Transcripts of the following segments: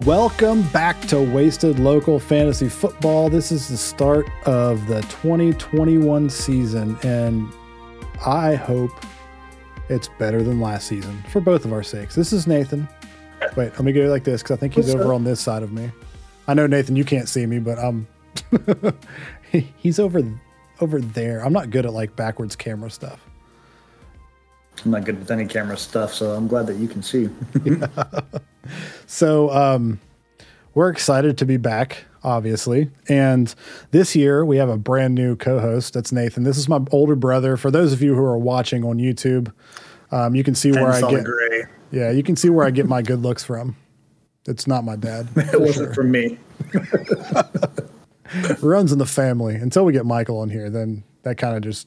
Welcome back to Wasted Local Fantasy Football. This is the start of the 2021 season, and I hope it's better than last season for both of our sakes. This is Nathan. Wait, let me get it like this because I think he's What's over up? on this side of me. I know Nathan, you can't see me, but um, he's over over there. I'm not good at like backwards camera stuff. I'm not good with any camera stuff, so I'm glad that you can see. So um, we're excited to be back, obviously. And this year we have a brand new co-host. That's Nathan. This is my older brother. For those of you who are watching on YouTube, um, you can see where I Hence all the get. gray. Yeah, you can see where I get my good looks from. It's not my dad. It wasn't sure. from me. Runs in the family. Until we get Michael on here, then that kind of just.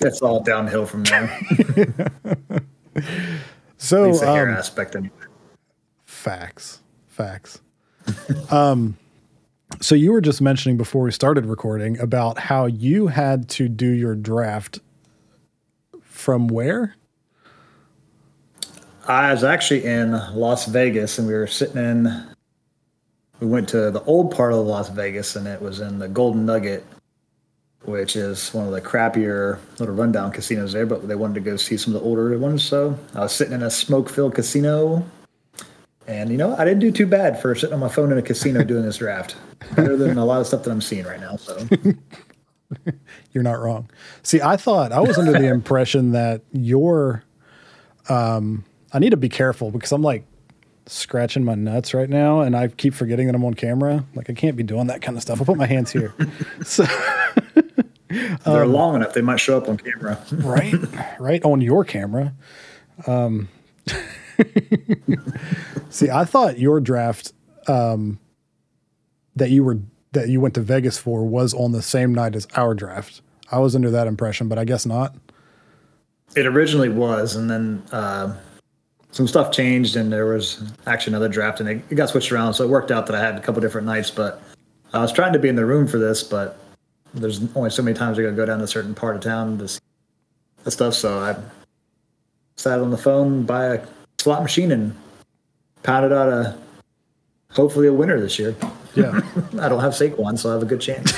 It's all downhill from there. So At least the hair um, aspect anyway. Facts. Facts. um, so you were just mentioning before we started recording about how you had to do your draft from where? I was actually in Las Vegas, and we were sitting in. We went to the old part of Las Vegas, and it was in the Golden Nugget, which is one of the crappier little rundown casinos there. But they wanted to go see some of the older ones, so I was sitting in a smoke-filled casino, and you know I didn't do too bad for sitting on my phone in a casino doing this draft. Better than a lot of stuff that I'm seeing right now. So You're not wrong. See, I thought I was under the impression that your um I need to be careful because I'm like scratching my nuts right now and I keep forgetting that I'm on camera. Like I can't be doing that kind of stuff. I'll put my hands here. so they're long enough; they might show up on camera. right right on your camera um see i thought your draft um that you were that you went to vegas for was on the same night as our draft i was under that impression but i guess not It originally was, and then uh, some stuff changed, and there was actually another draft, and it, it got switched around. So it worked out that I had a couple different nights. But I was trying to be in the room for this, but there's only so many times I gotta go down to a certain part of town to see the stuff. So I sat on the phone, by a slot machine, and pounded out a hopefully a winner this year. yeah I don't have Saquon, so I have a good chance.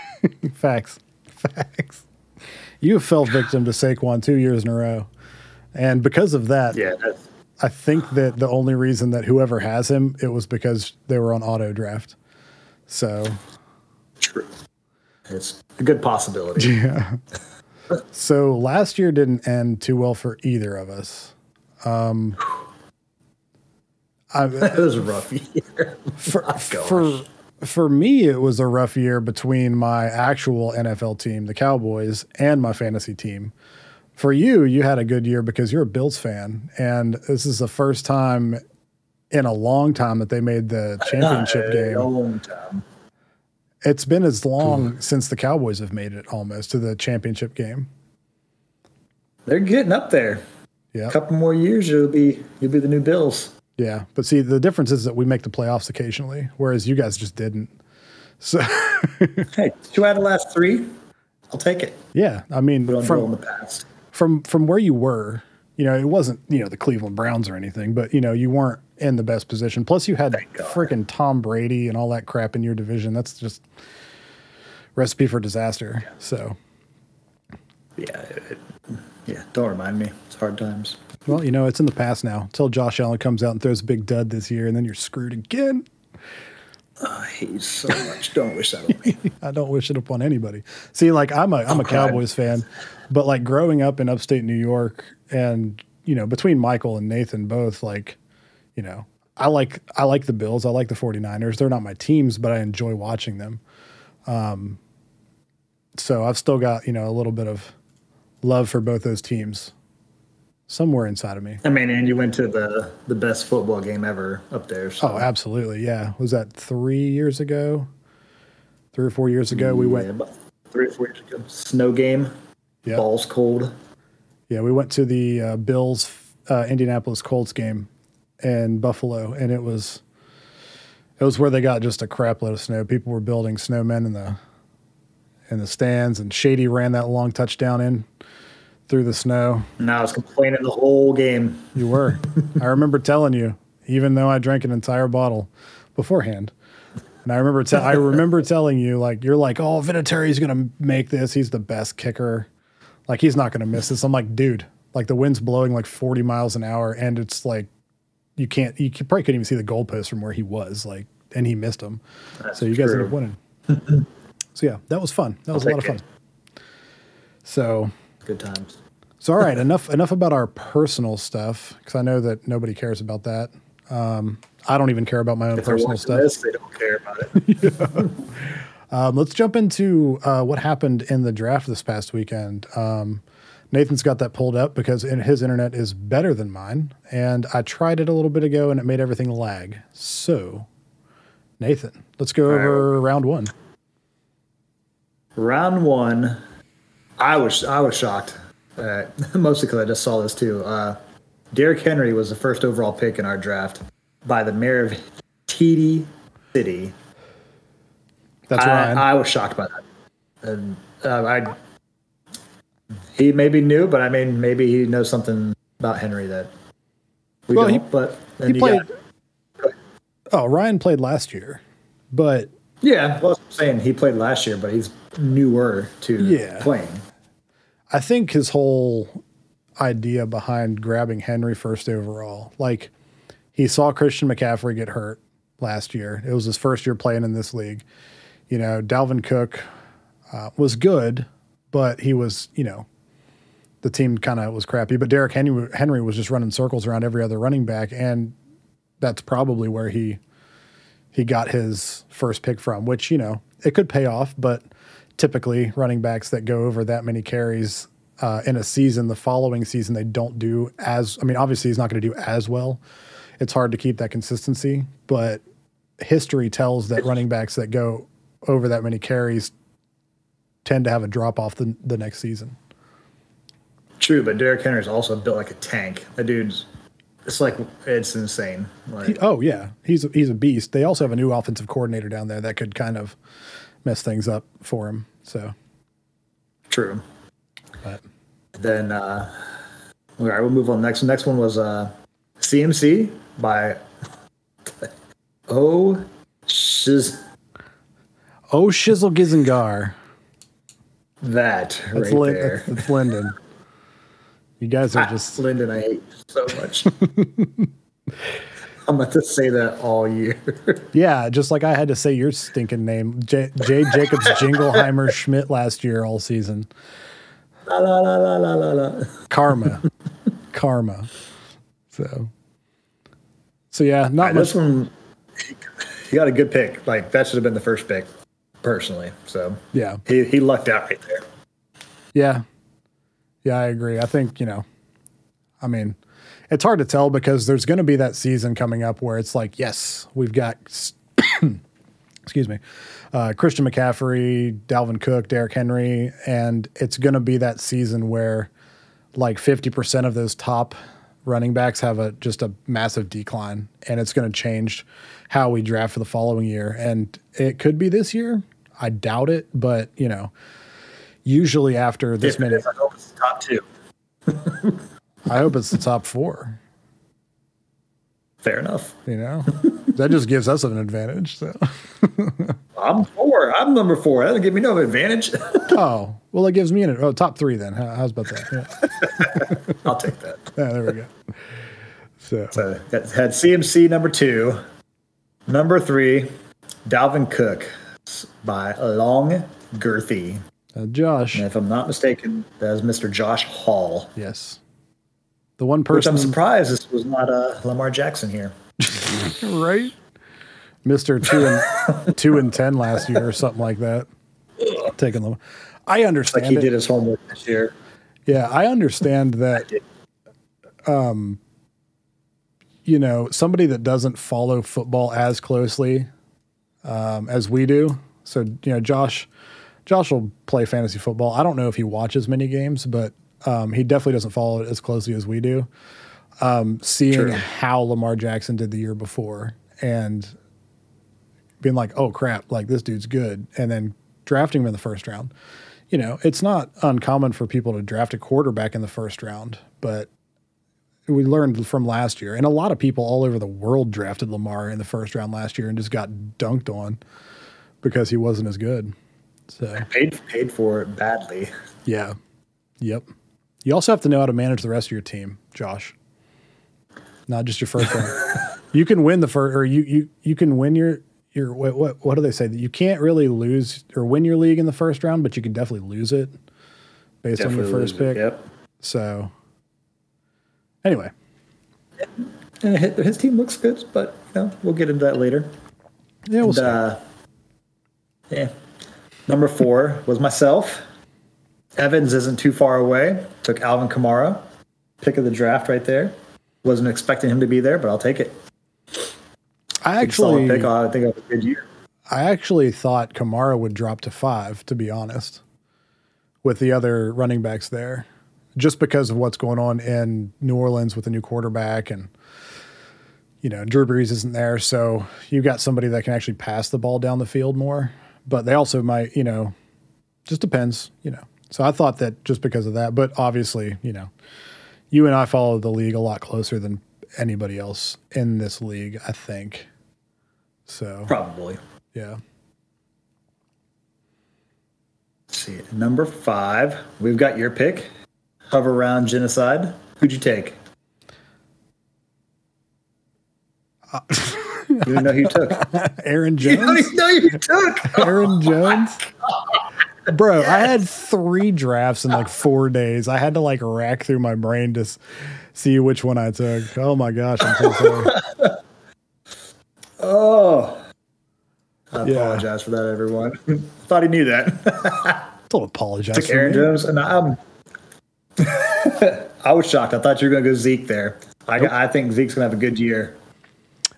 facts facts you have fell victim to saquon two years in a row and because of that yeah, i think that the only reason that whoever has him it was because they were on auto draft so true. It's a good possibility. Yeah. so last year didn't end too well for either of us. Um, I, it was a rough year. for, Oh, for for me, it was a rough year between my actual NFL team, the Cowboys, and my fantasy team. For you, you had a good year because you're a Bills fan, and this is the first time in a long time that they made the championship a game. long time. It's been as long since the Cowboys have made it almost to the championship game. They're getting up there. Yeah. A couple more years, you'll be you'll be the new Bills. Yeah, but see, the difference is that we make the playoffs occasionally, whereas you guys just didn't. So, Hey, two out of the last three, I'll take it. yeah, I mean, from the past. from from where you were, you know, it wasn't you know the Cleveland Browns or anything, but you know, you weren't in the best position. Plus, you had freaking Tom Brady and all that crap in your division. That's just recipe for disaster. So, Yeah, it, yeah. Don't remind me. It's hard times. well, you know, it's in the past now. Until Josh Allen comes out and throws a big dud this year, and then you're screwed again. I hate so much. Don't wish that on me. I don't wish it upon anybody. See, like I'm a I'm a. Cowboys fan, but like growing up in upstate New York and you know, between Michael and Nathan both like, you know, I like I like the Bills, I like the 49ers. They're not my teams, but I enjoy watching them. Um so I've still got, you know, a little bit of love for both those teams somewhere inside of me. I mean, and you went to the the best football game ever up there. So. Oh, absolutely. Yeah. Was that 3 years ago? 3 or 4 years ago we Yeah, went three or four years ago. Snow game. Yeah. Balls cold. Yeah, we went to the uh, Bills uh, Indianapolis Colts game in Buffalo, and it was it was where they got just a crap load of snow. People were building snowmen in the in the stands, and Shady ran that long touchdown in through the snow. And I was complaining the whole game. You were. I remember telling you even though I drank an entire bottle beforehand. And I remember, te- I remember telling you, like, you're like, oh, Vinatieri's gonna make this. He's the best kicker. Like, he's not gonna miss this. I'm like, dude, like the wind's blowing like 40 miles an hour, and it's like you can't, you probably couldn't even see the goalpost from where he was, like, and he missed him. That's so you guys true. ended up winning. so yeah, that was fun. That was a lot of fun. So Good times. so all right, enough enough about our personal stuff because I know that nobody cares about that. Um, I don't even care about my own If personal stuff. this, they don't care about it. Um, let's jump into uh, what happened in the draft this past weekend. Um, Nathan's got that pulled up because in, his internet is better than mine, and I tried it a little bit ago and it made everything lag. So, Nathan, let's go right. over round one. Round one, I was I was shocked, uh, mostly because I just saw this too. Uh, Derrick Henry was the first overall pick in our draft by the mayor of TD City. That's I, Ryan. I was shocked by that. And uh, I, he maybe knew, but I mean, maybe he knows something about Henry that we Well, don't. he- but he played. got- Oh, Ryan played last year, but yeah, well, I'm saying he played last year, but he's newer to Yeah. playing. I think his whole idea behind grabbing Henry first overall, like he saw Christian McCaffrey get hurt last year. It was his first year playing in this league. You know, Dalvin Cook uh, was good, but he was, you know, the team kind of was crappy. But Derrick Henry, Henry was just running circles around every other running back, and that's probably where he he got his first pick from. Which you know it could pay off, but typically running backs that go over that many carries uh, in a season, the following season they don't do as. I mean, obviously he's not going to do as well. It's hard to keep that consistency, but history tells that running backs that go over that many carries tend to have a drop off the, the next season. True, but Derrick Henry's also built like a tank. That dude's it's like it's insane. Like Oh yeah, he's a, he's a beast. They also have a new offensive coordinator down there that could kind of mess things up for him. So, true. but Then uh all right, we'll move on. Next next one was uh CMC by Oh Shiz oh shizzle gizengar, that that's, right Lin- there. that's, that's Linden. You guys are Ah, just Lyndon, I hate so much. I'm about to say that all year. yeah, just like I had to say your stinking name, J. J. Jacobs Jingleheimer Schmidt last year all season. la la la la la la la. Karma, karma. So, so yeah, not much. This one, he got a good pick. Like that should have been the first pick, personally. So Yeah, he he lucked out right there. Yeah. Yeah, I agree. I think, you know, I mean, it's hard to tell because there's going to be that season coming up where it's like, yes, we've got, excuse me, uh, Christian McCaffrey, Dalvin Cook, Derrick Henry, and it's going to be that season where like 50% of those top running backs have a just a massive decline and it's going to change how we draft for the following year and it could be this year i doubt it but you know usually after this If many is, I hope it's the top two. I hope it's the top four. Fair enough. You know, that just gives us an advantage. So, I'm four. I'm number four. That doesn't give me no advantage. oh well, it gives me an oh top three then. How, how's about that? Yeah. I'll take that. Yeah, there we go. So, So that had CMC number two, number three, Dalvin Cook by Long Girthy. uh, Josh, And if I'm not mistaken, that is Mr. Josh Hall. yes, the one person. Which I'm surprised this was not uh, Lamar Jackson here. right? Mister two and two and ten last year or something like that. Taking them, I understand. Like he it. did his homework this year. Yeah, I understand that. did. Um, you know, somebody that doesn't follow football as closely um, as we do. So, you know, Josh, Josh will play fantasy football. I don't know if he watches many games, but um, he definitely doesn't follow it as closely as we do. Um, seeing True. how Lamar Jackson did the year before and being like, oh crap, like this dude's good, and then drafting him in the first round. You know, it's not uncommon for people to draft a quarterback in the first round, but we learned from last year, and a lot of people all over the world drafted Lamar in the first round last year and just got dunked on because he wasn't as good. So paid paid for it badly. Yeah. Yep. You also have to know how to manage the rest of your team, Josh. Not just your first one. you can win the first, or you you you can win your your what what what do they say that you can't really lose or win your league in the first round, but you can definitely lose it based definitely on your first pick. Yep. So anyway, and his team looks good, but you know we'll get into that later. Yeah, we'll and, uh, yeah. Number four was myself. Evans isn't too far away. Took Alvin Kamara, pick of the draft right there. Wasn't expecting him to be there, but I'll take it. I actually pick. Oh, I think it was a good year. I actually thought Kamara would drop to five, to be honest, with the other running backs there, just because of what's going on in New Orleans with the new quarterback and you know Drew Brees isn't there, so you've got somebody that can actually pass the ball down the field more. But they also might, you know, just depends, you know. So I thought that just because of that, but obviously, you know, you and I follow the league a lot closer than anybody else in this league, I think. So probably, yeah. Let's see, number five, we've got your pick. Hover around genocide. Who'd you take? Uh, you didn't know who you took. Aaron Jones. You don't even know who you took. Aaron oh Jones. Bro, yes. I had three drafts in like four days. I had to like rack through my brain to see which one I took. Oh my gosh, I'm so sorry. oh, I yeah. apologize for that, everyone. Thought he knew that. Don't apologize. Took Aaron. Jones, and I'm. I was shocked. I thought you were going to go Zeke there. I, nope. I think Zeke's going to have a good year.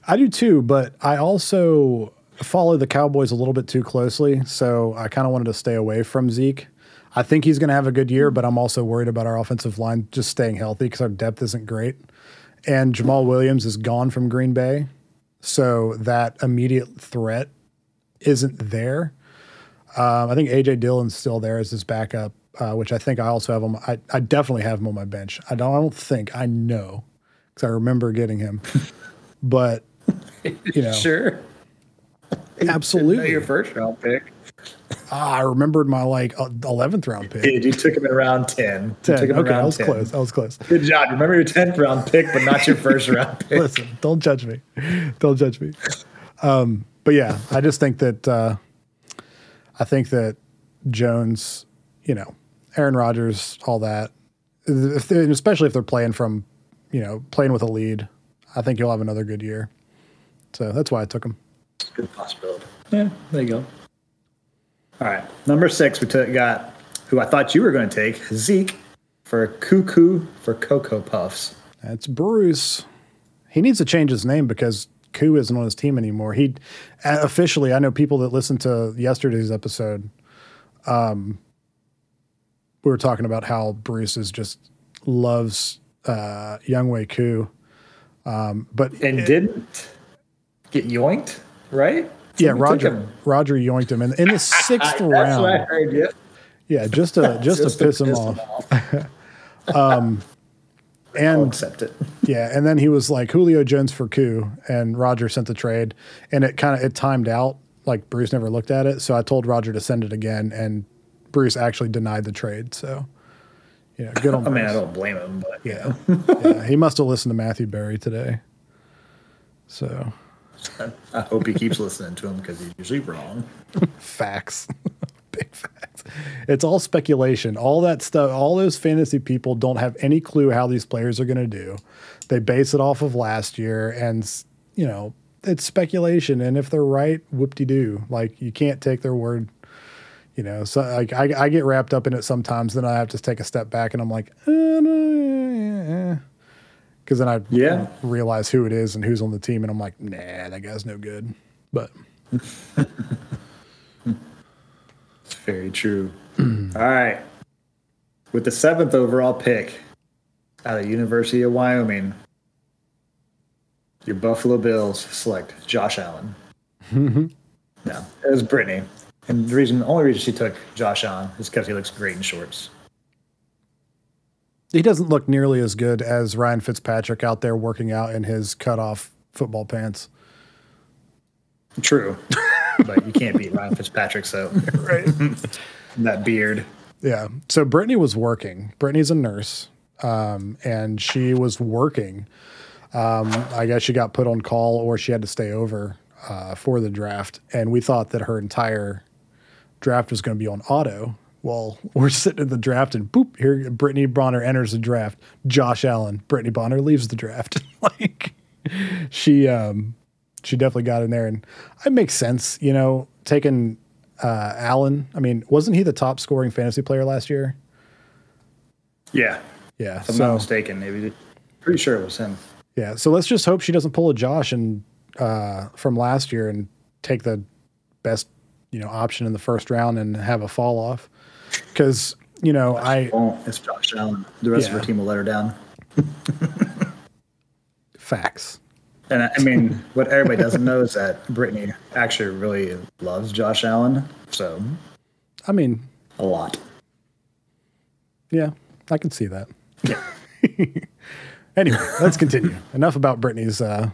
I do too, but I also follow the Cowboys a little bit too closely, so I kind of wanted to stay away from Zeke. I think he's going to have a good year, but I'm also worried about our offensive line just staying healthy because our depth isn't great. And Jamaal Williams is gone from Green Bay, so that immediate threat isn't there. Um, I think AJ Dillon's still there as his backup, uh, which I think I also have him. I, I definitely have him on my bench. I don't. I don't think I know because I remember getting him, but you know, sure. Absolutely. your first round pick. Ah, I remembered my like eleventh round pick. You, did. you took him in round ten. Ten. You took him okay, I was 10. close. I was close. Good job. Remember your tenth round pick, but not your first round pick. Listen, don't judge me. Don't judge me. Um, but yeah, I just think that uh, I think that Jones, you know, Aaron Rodgers, all that, if especially if they're playing from, you know, playing with a lead, I think you'll have another good year. So that's why I took him. Good possibility. Yeah, there you go. All right, number six, we took, got who I thought you were going to take Zeke for Cuckoo for Cocoa Puffs. That's Bruce. He needs to change his name because Koo isn't on his team anymore. He officially, I know people that listened to yesterday's episode. Um, we were talking about how Bruce is just loves uh, Younghoe Koo, um, but and it, didn't get yoinked right? yeah, Roger Roger yoinked him in, in the sixth round. I heard, yeah. Yeah, just to just, just to, piss him off. off. um, and I'll accept it. yeah, and then he was like Julio Jones for Koo, and Roger sent the trade, and it kind of it timed out. Like Bruce never looked at it, so I told Roger to send it again, and Bruce actually denied the trade. So, you know, good on. I mean, I don't blame him, but yeah, yeah, he must have listened to Matthew Berry today. So I hope he keeps listening to him because he's usually wrong. facts. Big facts. It's all speculation. All that stuff, all those fantasy people don't have any clue how these players are going to do. They base it off of last year and, you know, it's speculation. And if they're right, whoop de doo. Like, you can't take their word. You know, so like I, I get wrapped up in it sometimes. Then I have to take a step back and I'm like, eh, no, because then I yeah realize who it is and who's on the team, and I'm like, nah, that guy's no good. But it's very true. All right, with the seventh overall pick out of University of Wyoming, your Buffalo Bills select Josh Allen. no, it was Brittany, and the reason, the only reason she took Josh Allen is because he looks great in shorts. He doesn't look nearly as good as Ryan Fitzpatrick out there working out in his cutoff football pants. True, but you can't beat Ryan Fitzpatrick. So Right. that beard. Yeah. So Brittany was working. Brittany's a nurse, um, and she was working. Um, I guess she got put on call or she had to stay over uh, for the draft. And we thought that her entire draft was going to be on auto. Well, we're sitting in the draft and boop, here Brittany Bonner enters the draft. Josh Allen, Brittany Bonner leaves the draft. like she um she definitely got in there and it makes sense, you know, taking uh Allen. I mean, wasn't he the top scoring fantasy player last year? Yeah, Yeah. if I'm so not mistaken. Maybe pretty sure it was him. Yeah, so let's just hope she doesn't pull a Josh and uh, from last year and take the best you know option in the first round and have a fall off because you know I won't. it's Josh Allen. The rest of Yeah. her team will let her down. facts. And I I mean, what everybody doesn't know is that Brittany actually really loves Josh Allen. So I mean, a lot. yeah, I can see that. Yeah. Anyway, let's continue. Enough about Brittany's. Uh,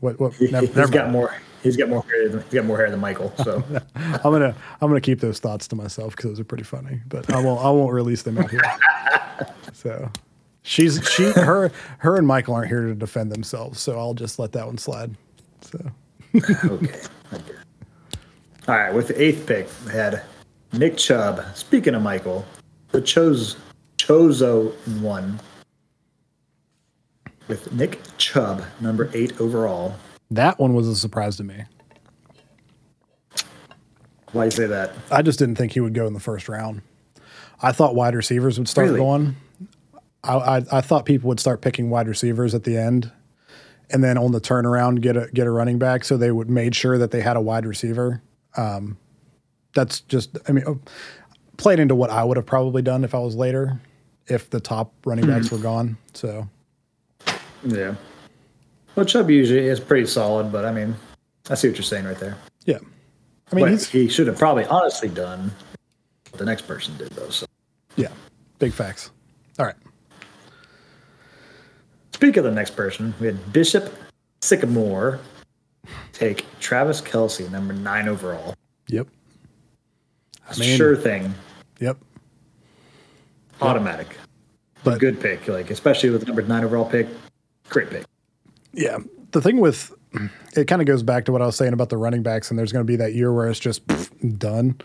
what? What? Never- never got mind. more. He's got more hair. Than, he's got more hair than Michael. So I'm gonna I'm gonna keep those thoughts to myself because those are pretty funny. But I won't I won't release them out here. So she's she her her and Michael aren't here to defend themselves. So I'll just let that one slide. So. okay. All right. With the eighth pick, we had Nick Chubb. Speaking of Michael, the chose Chozo one with Nick Chubb, number eight overall. That one was a surprise to me. Why do you say that? I just didn't think he would go in the first round. I thought wide receivers would start Really? going. I, I I thought people would start picking wide receivers at the end, and then on the turnaround get a get a running back. So they would made sure that they had a wide receiver. Um, that's just I mean, uh, played into what I would have probably done if I was later, if the top running backs were gone. So Yeah. Well, Chubb usually is pretty solid, but I mean, I see what you're saying right there. yeah, I mean he should have probably honestly done what the next person did, though. So, yeah, big facts. All right. speak of the next person, we had Bishop Sycamore take Travis Kelce, number nine overall. Yep. I mean, sure thing, Yep. automatic. But Good pick, like especially with the number nine overall pick. Great pick. Yeah. The thing with it kind of goes back to what I was saying about the running backs, and there's going to be that year where it's just pff, done.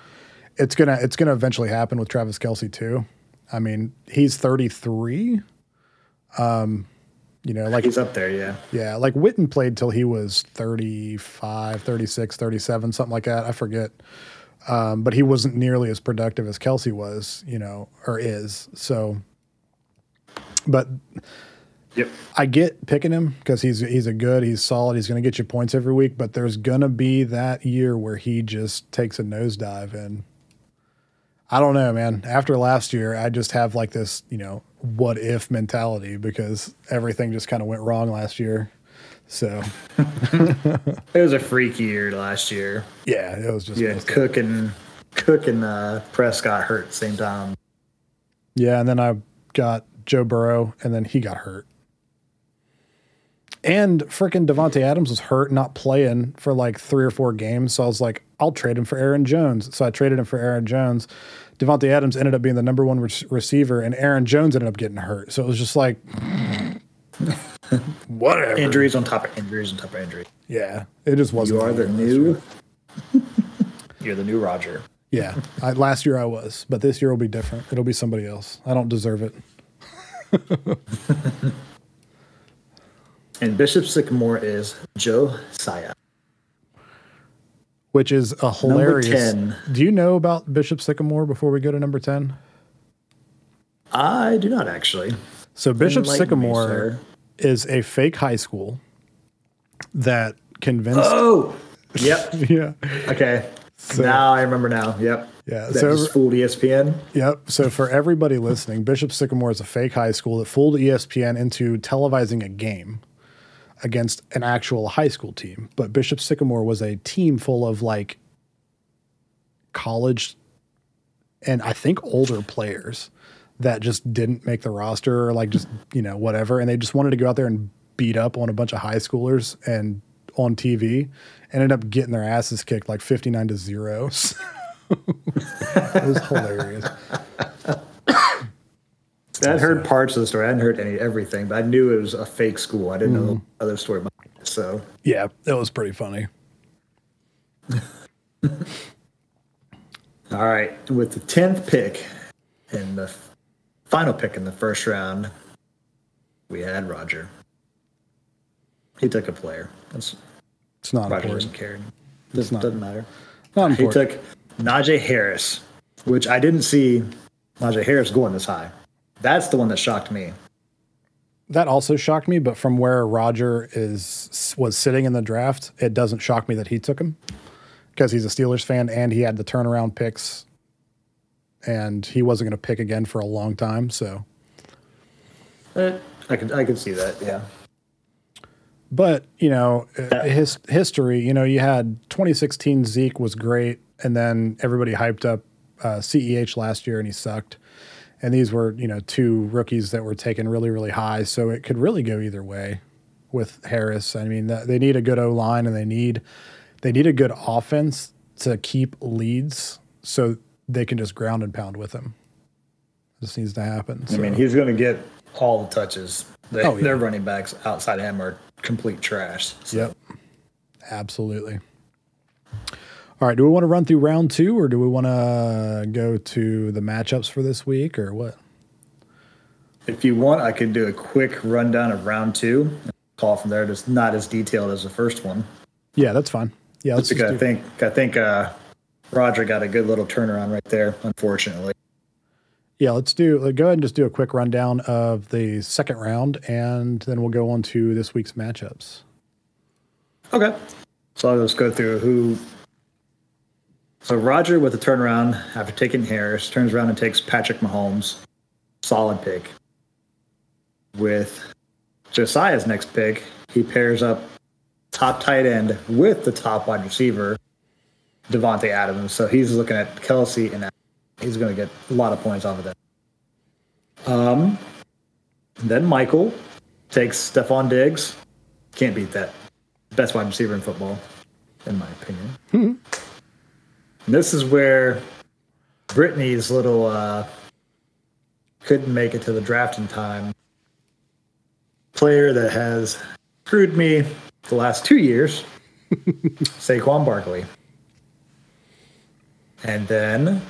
It's gonna it's gonna eventually happen with Travis Kelce too. I mean, he's 33. Um, you know, like He's up there, yeah. yeah, like Witten played till he was 35, 36, 37, something like that. I forget. Um, but he wasn't nearly as productive as Kelce was, you know, or is. So, but Yep. I get picking him because he's he's a good, he's solid, he's going to get you points every week. But there's going to be that year where he just takes a nosedive, and I don't know, man. After last year, I just have like this, you know, what if mentality because everything just kind of went wrong last year. So It was a freaky year last year. yeah, it was just Yeah. Cook and Cook and uh, Prescott hurt at the same time. Yeah, and then I got Joe Burrow, and then he got hurt. And freaking Davante Adams was hurt, not playing for like three or four games. So I was like, I'll trade him for Aaron Jones. So I traded him for Aaron Jones. Davante Adams ended up being the number one re- receiver, and Aaron Jones ended up getting hurt. So it was just like, whatever. Injuries on top of injuries on top of injuries. Yeah, it just wasn't. You are the fun last year. new. You're the new Roger. Yeah, I, last year I was, but this year will be different. It'll be somebody else. I don't deserve it. And Bishop Sycamore is Joe Saya. which is a hilarious. 10. Do you know about Bishop Sycamore before we go to number 10? I do not actually. So, Bishop Enlighten me, Sycamore sir. is a fake high school that convinced. Oh, yep. yeah. Okay. So- now I remember now. Yep. Yeah, That so- just fooled ESPN. Yep. So, for everybody listening, Bishop Sycamore is a fake high school that fooled ESPN into televising a game against an actual high school team. But Bishop Sycamore was a team full of like college and I think older players that just didn't make the roster or like just, you know, whatever. And they just wanted to go out there and beat up on a bunch of high schoolers and on TV ended up getting their asses kicked like 59 to 0. it was hilarious. I had heard parts of the story. I hadn't heard any everything, but I knew it was a fake school. I didn't know the other story behind it. So Yeah, it was pretty funny. All right, with the tenth pick and the final pick in the first round, we had Roger. He took a player. That's It's not Roger important. doesn't care. Doesn't, not- doesn't matter. Not He took Najee Harris, which I didn't see Najee Harris going this high. That's the one that shocked me. that also shocked me, but from where Roger is was sitting in the draft, it doesn't shock me that he took him because he's a Steelers fan and he had the turnaround picks, and he wasn't going to pick again for a long time. So, Uh, I could I could see that. Yeah. but you know, his history. You know, you had 2016 Zeke was great, and then everybody hyped up uh, Ceh last year, and he sucked. And these were, you know, two rookies that were taken really, really high. So it could really go either way with Harris. I mean, they need a good O line and they need they need a good offense to keep leads so they can just ground and pound with him. This needs to happen. I mean, he's going to get all the touches. They, Oh, yeah. Their running backs outside of him are complete trash. So Yep. Absolutely. All right. Do we want to run through round two or do we want to go to the matchups for this week or what? If you want, I could do a quick rundown of round two. Call from there. Just not as detailed as the first one. Yeah, that's fine. Yeah, let's just Because I think I think uh, Roger got a good little turnaround right there. Unfortunately, yeah, let's do go ahead and just do a quick rundown of the second round and then we'll go on to this week's matchups. okay. So I'll just go through who. So Roger with the turnaround after taking Harris turns around and takes Patrick Mahomes, solid pick. With Josiah's next pick, he pairs up top tight end with the top wide receiver, Davante Adams. So he's looking at Kelce and he's going to get a lot of points off of that. Um, then Michael takes Stefon Diggs. Can't beat that. Best wide receiver in football, in my opinion. And this is where Brittany's little uh, couldn't make it to the draft in time. Player that has screwed me the last two years, Saquon Barkley. And then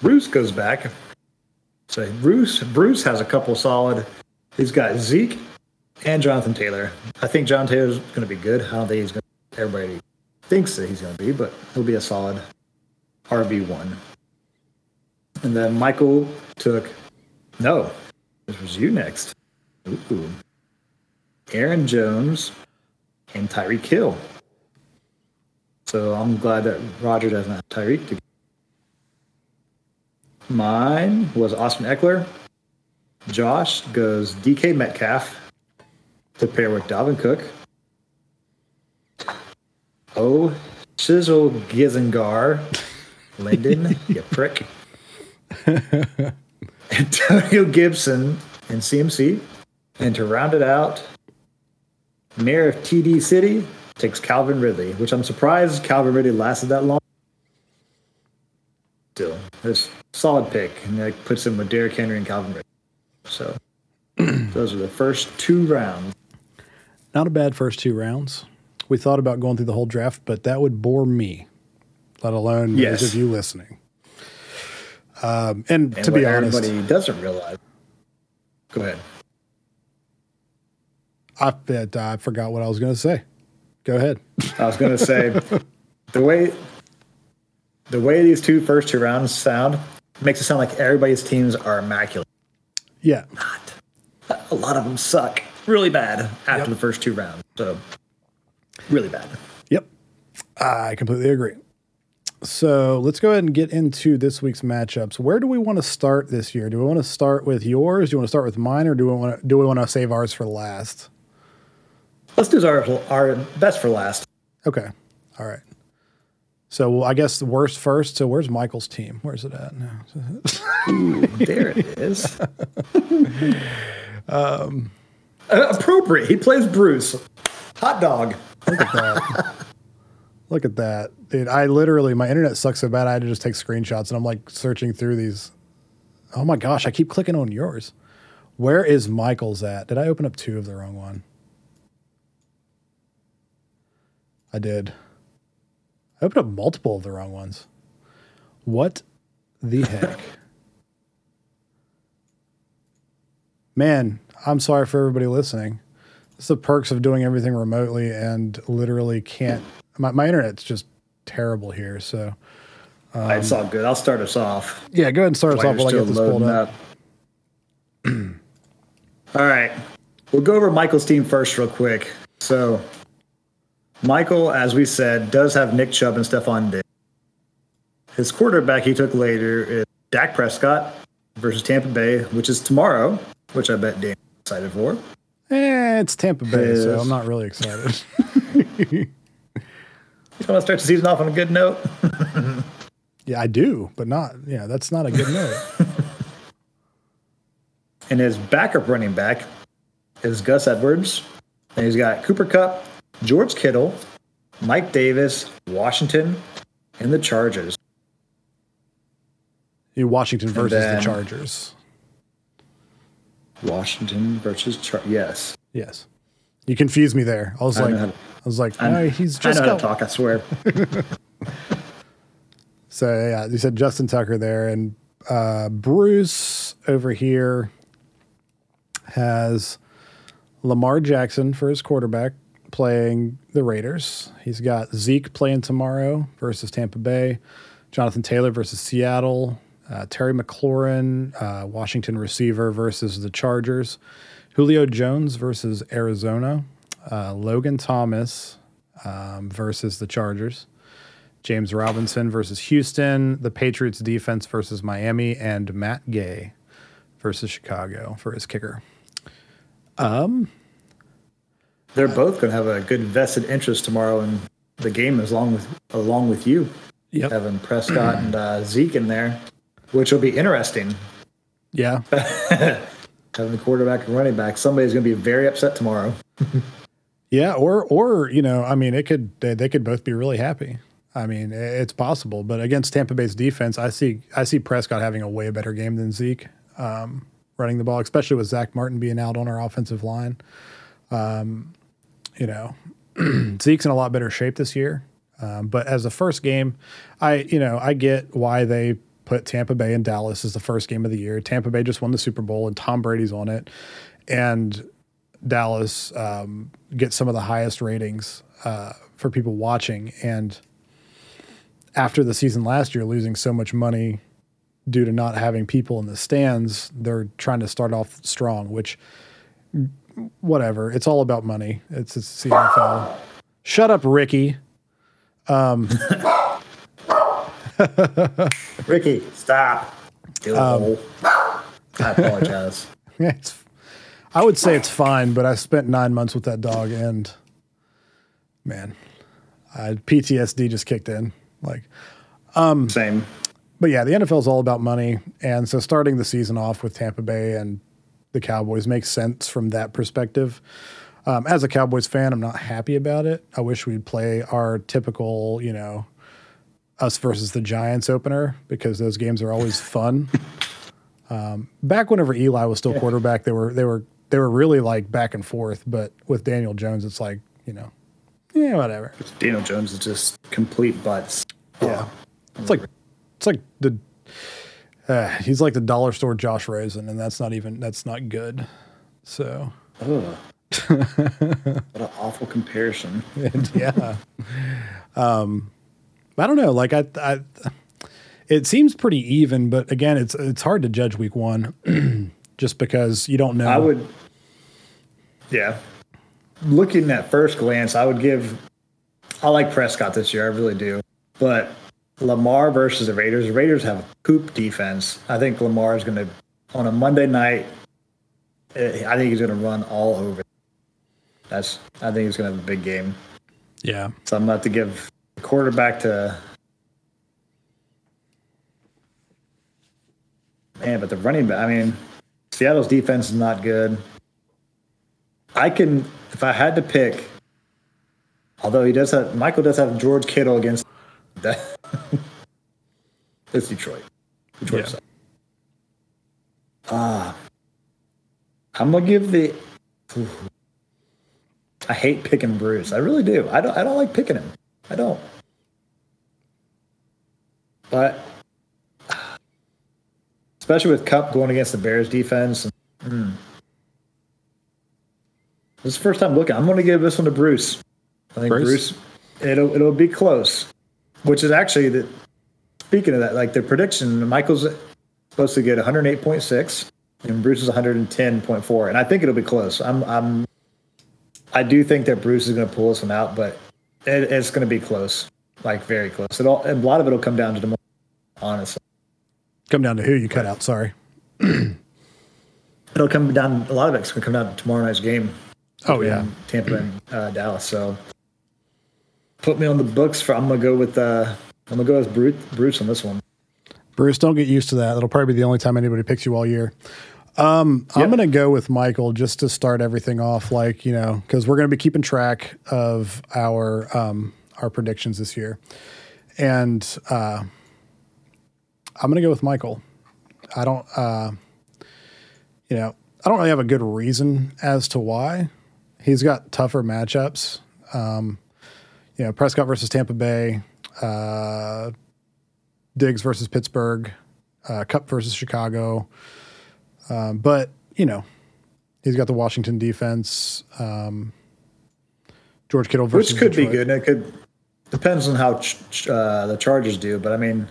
Bruce goes back. So Bruce Bruce has a couple solid. He's got Zeke and Jonathan Taylor. I think John Taylor's going to be good. I don't think he's going. to Everybody thinks that he's going to be, but he'll be a solid RB one. And then Michael took. No, this was you next. Ooh. Aaron Jones and Tyreek Hill. So I'm glad that Roger doesn't have Tyreek to Mine was Austin Ekeler. Josh goes DK Metcalf to pair with Dalvin Cook. Oh, Chisel Gizengar. Lyndon, you prick. Antonio Gibson and CMC. And to round it out, Mayor of TD City takes Calvin Ridley, which I'm surprised Calvin Ridley lasted that long. Still, it's solid pick, and that puts him with Derrick Henry and Calvin Ridley. So those are the first two rounds. Not a bad first two rounds. We thought about going through the whole draft, but that would bore me, let alone Yes. those of you listening. Um, and, And to be honest, everybody doesn't realize. Go ahead. I, bet I forgot what I was going to say. Go ahead. I was going to say the way the way these two first two rounds sound makes it sound like everybody's teams are immaculate. Yeah. Not. A lot of them suck really bad after the first two rounds. So really bad. Yep. I completely agree. So let's go ahead and get into this week's matchups. Where do we want to start this year? Do we want to start with yours? Do you want to start with mine, or do we want to do we want to save ours for last? Let's do our our best for last. Okay. All right. So I guess the worst first. So where's Michael's team? Where's it at now? Ooh, there it is. um, uh, appropriate. He plays Bruce. Hot dog. Look at that. Look at that. Dude, I literally, my internet sucks so bad, I had to just take screenshots and I'm like searching through these. Oh my gosh, I keep clicking on yours. Where is Michael's at? Did I open up two of the wrong one? I did. I opened up multiple of the wrong ones. What the heck? Man, I'm sorry for everybody listening. It's the perks of doing everything remotely and literally can't. My, my internet's just terrible here. So, um, it's all good. I'll start us off. Yeah, go ahead and start us off while I get this pulled up. up. all right. We'll go over Michael's team first, real quick. So, Michael, as we said, does have Nick Chubb and Stefon Diggs. His quarterback he took later is Dak Prescott versus Tampa Bay, which is tomorrow, which I bet Dan's excited for. Eh, it's Tampa Bay, so I'm not really excited. you want to start the season off on a good note? yeah, I do, but not. Yeah, that's not a good note. and his backup running back is Gus Edwards, and he's got Cooper Kupp, George Kittle, Mike Davis, Washington, and the Chargers. Washington versus the Chargers. Washington versus Char- yes. Yes. You confused me there. I was I like, to, I was like, no, he's just I know how to talk. I swear. so yeah, you said Justin Tucker there, and uh, Bruce over here has Lamar Jackson for his quarterback playing the Raiders. He's got Zeke playing tomorrow versus Tampa Bay, Jonathan Taylor versus Seattle, uh, Terry McLaurin, uh, Washington receiver versus the Chargers, Julio Jones versus Arizona, uh, Logan Thomas um, versus the Chargers, James Robinson versus Houston, the Patriots defense versus Miami, and Matt Gay versus Chicago for his kicker. Um, they're both going to have a good vested interest tomorrow in the game, as long with along with you, yep. having Prescott and uh, Zeke in there, which will be interesting. Yeah, having the quarterback and running back, somebody's going to be very upset tomorrow. yeah, or or you know, I mean, it could they, they could both be really happy. I mean, it's possible, but against Tampa Bay's defense, I see I see Prescott having a way better game than Zeke um, running the ball, especially with Zack Martin being out on our offensive line. Um, you know, Zeke's in a lot better shape this year. Um, but as the first game, I you know I get why they put Tampa Bay and Dallas as the first game of the year. Tampa Bay just won the Super Bowl and Tom Brady's on it, and Dallas um, gets some of the highest ratings uh, for people watching. And after the season last year, losing so much money due to not having people in the stands, they're trying to start off strong, which whatever. It's all about money. It's, the NFL. Shut up, Ricky. Um, Ricky, stop. Um, I apologize. It's, I would say it's fine, but I spent nine months with that dog, and man, I, PTSD just kicked in. Like, um, same. But yeah, the NFL is all about money, and so starting the season off with Tampa Bay and the Cowboys makes sense from that perspective. Um, as a Cowboys fan, I'm not happy about it. I wish we'd play our typical, you know, us versus the Giants opener because those games are always fun. Um, back whenever Eli was still quarterback, they were they were they were really like back and forth. But with Daniel Jones, it's like you know, yeah, whatever. Daniel Jones is just complete butts. Yeah, it's like it's like the uh, he's like the dollar store Josh Rosen, and that's not even that's not good. So, what an awful comparison. yeah. Um, I don't know. Like I, I, it seems pretty even, but again, it's it's hard to judge week one, just because you don't know. I would, yeah. Looking at first glance, I would give. I like Prescott this year. I really do, but Lamar versus the Raiders. The Raiders have a poop defense. I think Lamar is going to, on a Monday night, eh, I think he's going to run all over. That's. I think he's going to have a big game. Yeah. So I'm going to have to give quarterback to. Man, but the running back, I mean, Seattle's defense is not good. I can, if I had to pick, although he does have, Michael does have George Kittle against that. it's Detroit. Detroit yeah. Ah, I'm going to give the. I hate picking Bruce. I really do. I don't, I don't like picking him. I don't. But especially with Kupp going against the Bears defense. mm. This is the first time looking. I'm going to give this one to Bruce. I think Bruce? Bruce. it'll it'll be close, which is actually the. Speaking of that, like the prediction, Michael's supposed to get 108.6, and Bruce is 110.4, and I think it'll be close. I'm I'm. I do think that Bruce is going to pull this one out, but it, it's going to be close, like very close. It all, and a lot of it will come down to the honestly. Come down to who you cut out. Sorry. It'll come down. A lot of it's going to come down to tomorrow night's game. Oh yeah. Tampa and uh, Dallas. So put me on the books for. I'm gonna go with. Uh, I'm gonna go with Bruce, Bruce on this one. Bruce, don't get used to that. That'll probably be the only time anybody picks you all year. Um, I'm going to go with Michael just to start everything off, like you know, because we're going to be keeping track of our um, our predictions this year, and uh, I'm going to go with Michael. I don't, uh, you know, I don't really have a good reason as to why. He's got tougher matchups. Um, you know, Prescott versus Tampa Bay, uh, Diggs versus Pittsburgh, uh, Kupp versus Chicago. Um, but you know, he's got the Washington defense. Um, George Kittle versus which could be good. It could depends on how ch- ch- uh, the Chargers do. But I mean,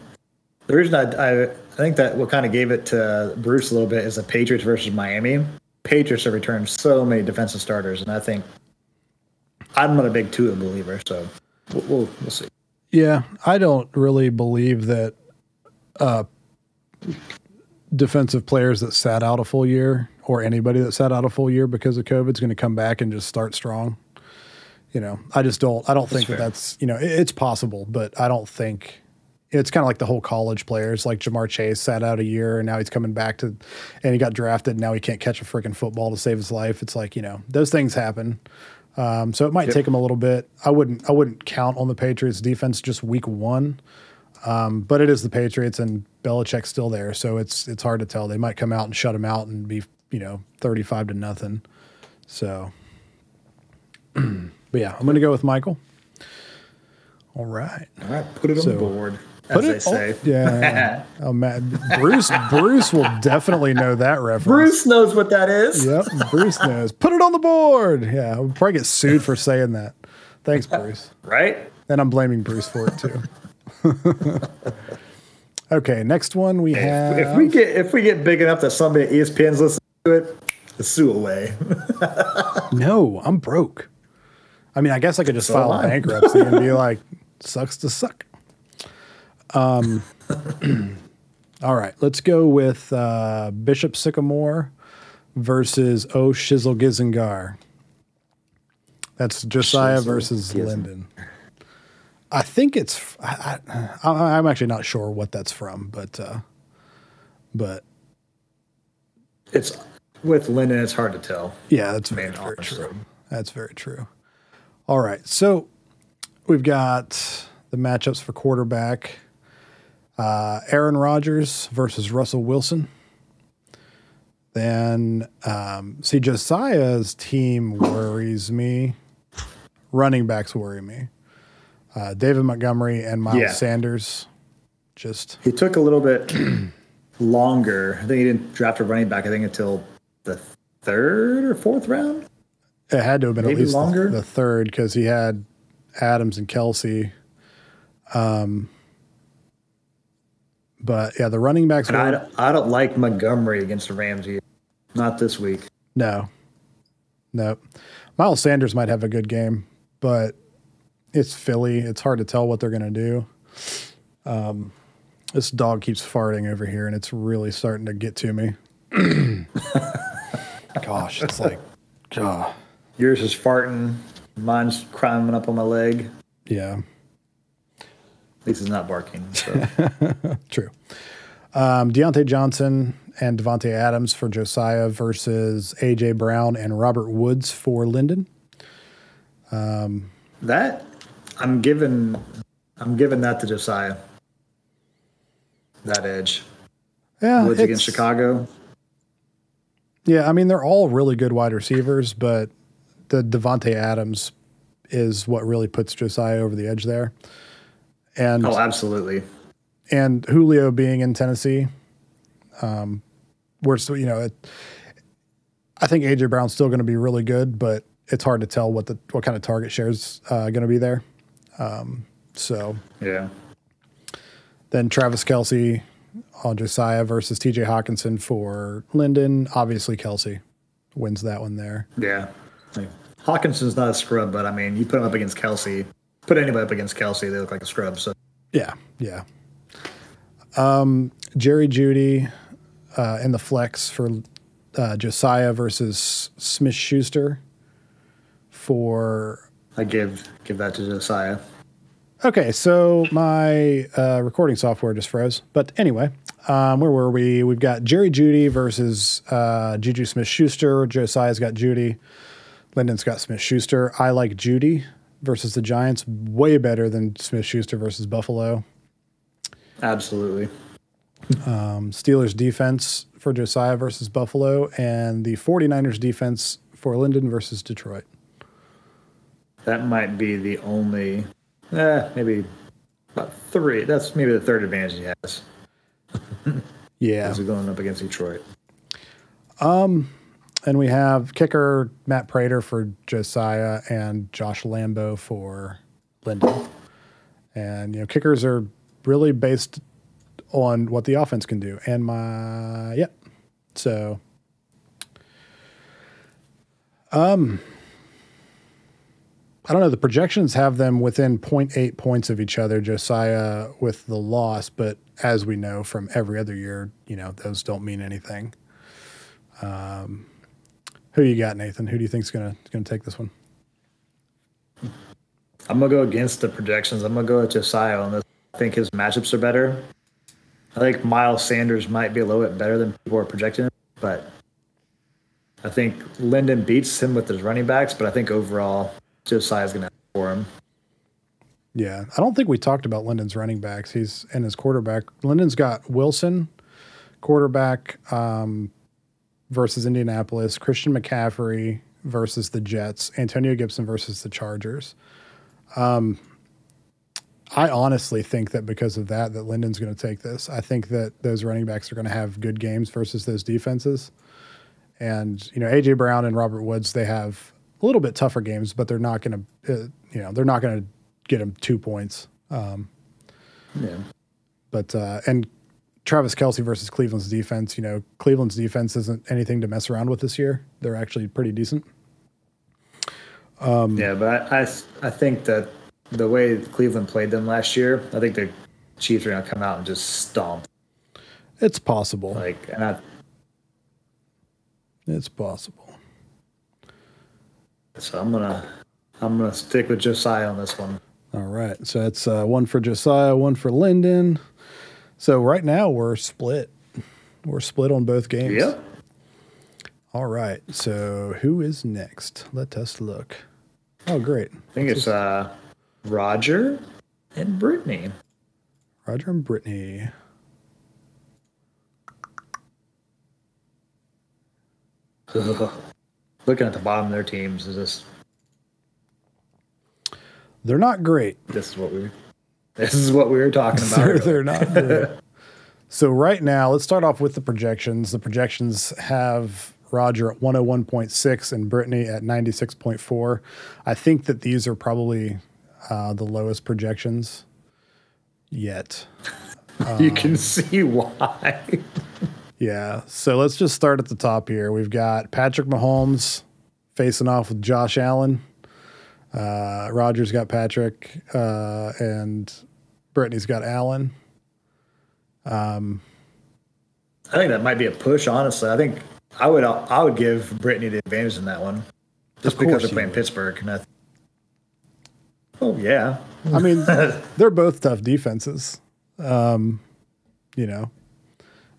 the reason I, I I think that what kind of gave it to Bruce a little bit is the Patriots versus Miami. Patriots have returned so many defensive starters, and I think I'm not a big Tua believer. So we'll we'll, we'll see. Yeah, I don't really believe that uh, defensive players that sat out a full year or anybody that sat out a full year because of COVID is going to come back and just start strong. You know, I just don't. I don't think that that's you know it- it's possible, but I don't think it's kind of like the whole college players. Like Ja'Marr Chase sat out a year and now he's coming back to, and he got drafted. And now he can't catch a freaking football to save his life. It's like you know those things happen. Um, so it might take him a little bit. I wouldn't. I wouldn't count on the Patriots defense just week one. Um, but it is the Patriots and Belichick's still there, so it's it's hard to tell. They might come out and shut him out and be you know thirty five to nothing. So, but yeah, I'm going to go with Michael. All right. All right, put it on the board, as Put they it. say. Oh, yeah. oh man, Bruce. Bruce will definitely know that reference. Bruce knows what that is. Yep, Bruce knows. Put it on the board. Yeah, we'll probably get sued for saying that. Thanks, Bruce. Right? And I'm blaming Bruce for it too. okay, next one we have. If we get if we get big enough that somebody at ESPN's listening to it, the sue away. no, I'm broke. I mean, I guess I could just So file bankruptcy and be like, sucks to suck. Um, all right, let's go with uh, Bishop Sycamore versus O Shizzle Gizengar. That's Josiah Shizzle versus Gizen- Linden. I think it's. I, I, I- I'm actually not sure what that's from, but uh, but it's with Linden. It's hard to tell. Yeah, that's very, very true. That's very true. All right. So we've got the matchups for quarterback uh, Aaron Rodgers versus Russell Wilson. Then, um, see, Josiah's team worries me. Running backs worry me. Uh, David Montgomery and Miles Yeah. Sanders. Just, He took a little bit longer. I think he didn't draft a running back. I think until the third or fourth round. it had to have been at Maybe least the, longer? the third because he had Adams and Kelce. Um, but yeah, the running backs And I, were don't- I don't like Montgomery against the Rams either. Not this week. no, no. Miles Sanders might have a good game, but it's Philly. It's hard to tell what they're going to do. Um, this dog keeps farting over here, and it's really starting to get to me. Gosh, it's like, Yours is farting. Mine's climbing up on my leg. yeah. At least it's not barking. So. True. Um, Diontae Johnson and Davante Adams for Josiah versus AJ Brown and Robert Woods for Lyndon. That I'm giving I'm giving that to Josiah. That edge. Yeah, Woods against Chicago. Yeah, I mean they're all really good wide receivers, but the Davante Adams is what really puts Josiah over the edge there. And Oh, absolutely. and Julio being in Tennessee, um, we're still, you know, it, I think AJ Brown's still going to be really good, but it's hard to tell what the what kind of target shares uh, going to be there. Um, so Yeah. then Travis Kelce on Josiah versus TJ Hockenson for Linden. Obviously, Kelce wins that one there. Yeah. Hockenson's not a scrub, but I mean, you put him up against Kelce. Put anybody up against Kelce, they look like a scrub. So Yeah, yeah. Um, Jerry Jeudy uh, in the flex for uh, Josiah versus Smith Schuster for. I give give that to Josiah. Okay, so my uh, recording software just froze. But anyway, um, where were we? We've got Jerry Jeudy versus uh, Juju Smith Schuster. Josiah's got Jeudy. Lyndon's got Smith Schuster. I like Jeudy versus the Giants way better than Smith Schuster versus Buffalo. Absolutely. um, Steelers defense for Josiah versus Buffalo, and the 49ers defense for Linden versus Detroit. That might be the only eh, maybe about three. That's maybe the third advantage he has. Yeah. As we're going up against Detroit. And we have kicker Matt Prater for Josiah and Josh Lambo for Linden. And, you know, kickers are really based on what the offense can do. And my, yeah. So, um, I don't know. The projections have them within 0.8 points of each other, Josiah with the loss. But as we know from every other year, you know, those don't mean anything. Um, who you got, Nathan? Who do you think's gonna gonna take this one? I'm gonna go against the projections. I'm gonna go with Josiah on this. I think his matchups are better. I think Miles Sanders might be a little bit better than people are projecting, but I think Linden beats him with his running backs. But I think overall, Josiah's gonna have for him. Yeah, I don't think we talked about Linden's running backs. He's and his quarterback. Linden's got Wilson, quarterback um, versus Indianapolis. Christian McCaffrey versus the Jets. Antonio Gibson versus the Chargers. Um, I honestly think that because of that, that Linden's going to take this. I think that those running backs are going to have good games versus those defenses. And you know, AJ Brown and Robert Woods, they have a little bit tougher games, but they're not going to, uh, you know, they're not going to get him two points. Um, Yeah. but uh, and Travis Kelce versus Cleveland's defense, you know, Cleveland's defense isn't anything to mess around with this year. They're actually pretty decent. Yeah, but I, I I think that the way Cleveland played them last year, I think the Chiefs are gonna come out and just stomp. It's possible. Like, and I, It's possible. so I'm gonna I'm gonna stick with Josiah on this one. All right. So that's uh, one for Josiah, one for Linden. So right now we're split. We're split on both games. Yep. All right. So who is next? Let us look. Oh, great. I think it's uh, Roger and Brittany. Roger and Brittany. Looking at the bottom of their teams is just They're not great. this is what we this is what we were talking about. they're, they're not good. so right now, let's start off with the projections. The projections have Roger at 101.6 and Brittany at 96.4. I think that these are probably uh, the lowest projections yet. you can see why. Yeah. So let's just start at the top here. We've got Patrick Mahomes facing off with Josh Allen. Uh, Rogers got Patrick, uh, and Brittany's got Allen. I think that might be a push. Honestly, I think I would I would give Brittany the advantage in that one, just because they're playing would. Pittsburgh. And I, oh yeah, I mean, they're both tough defenses. Um, you know,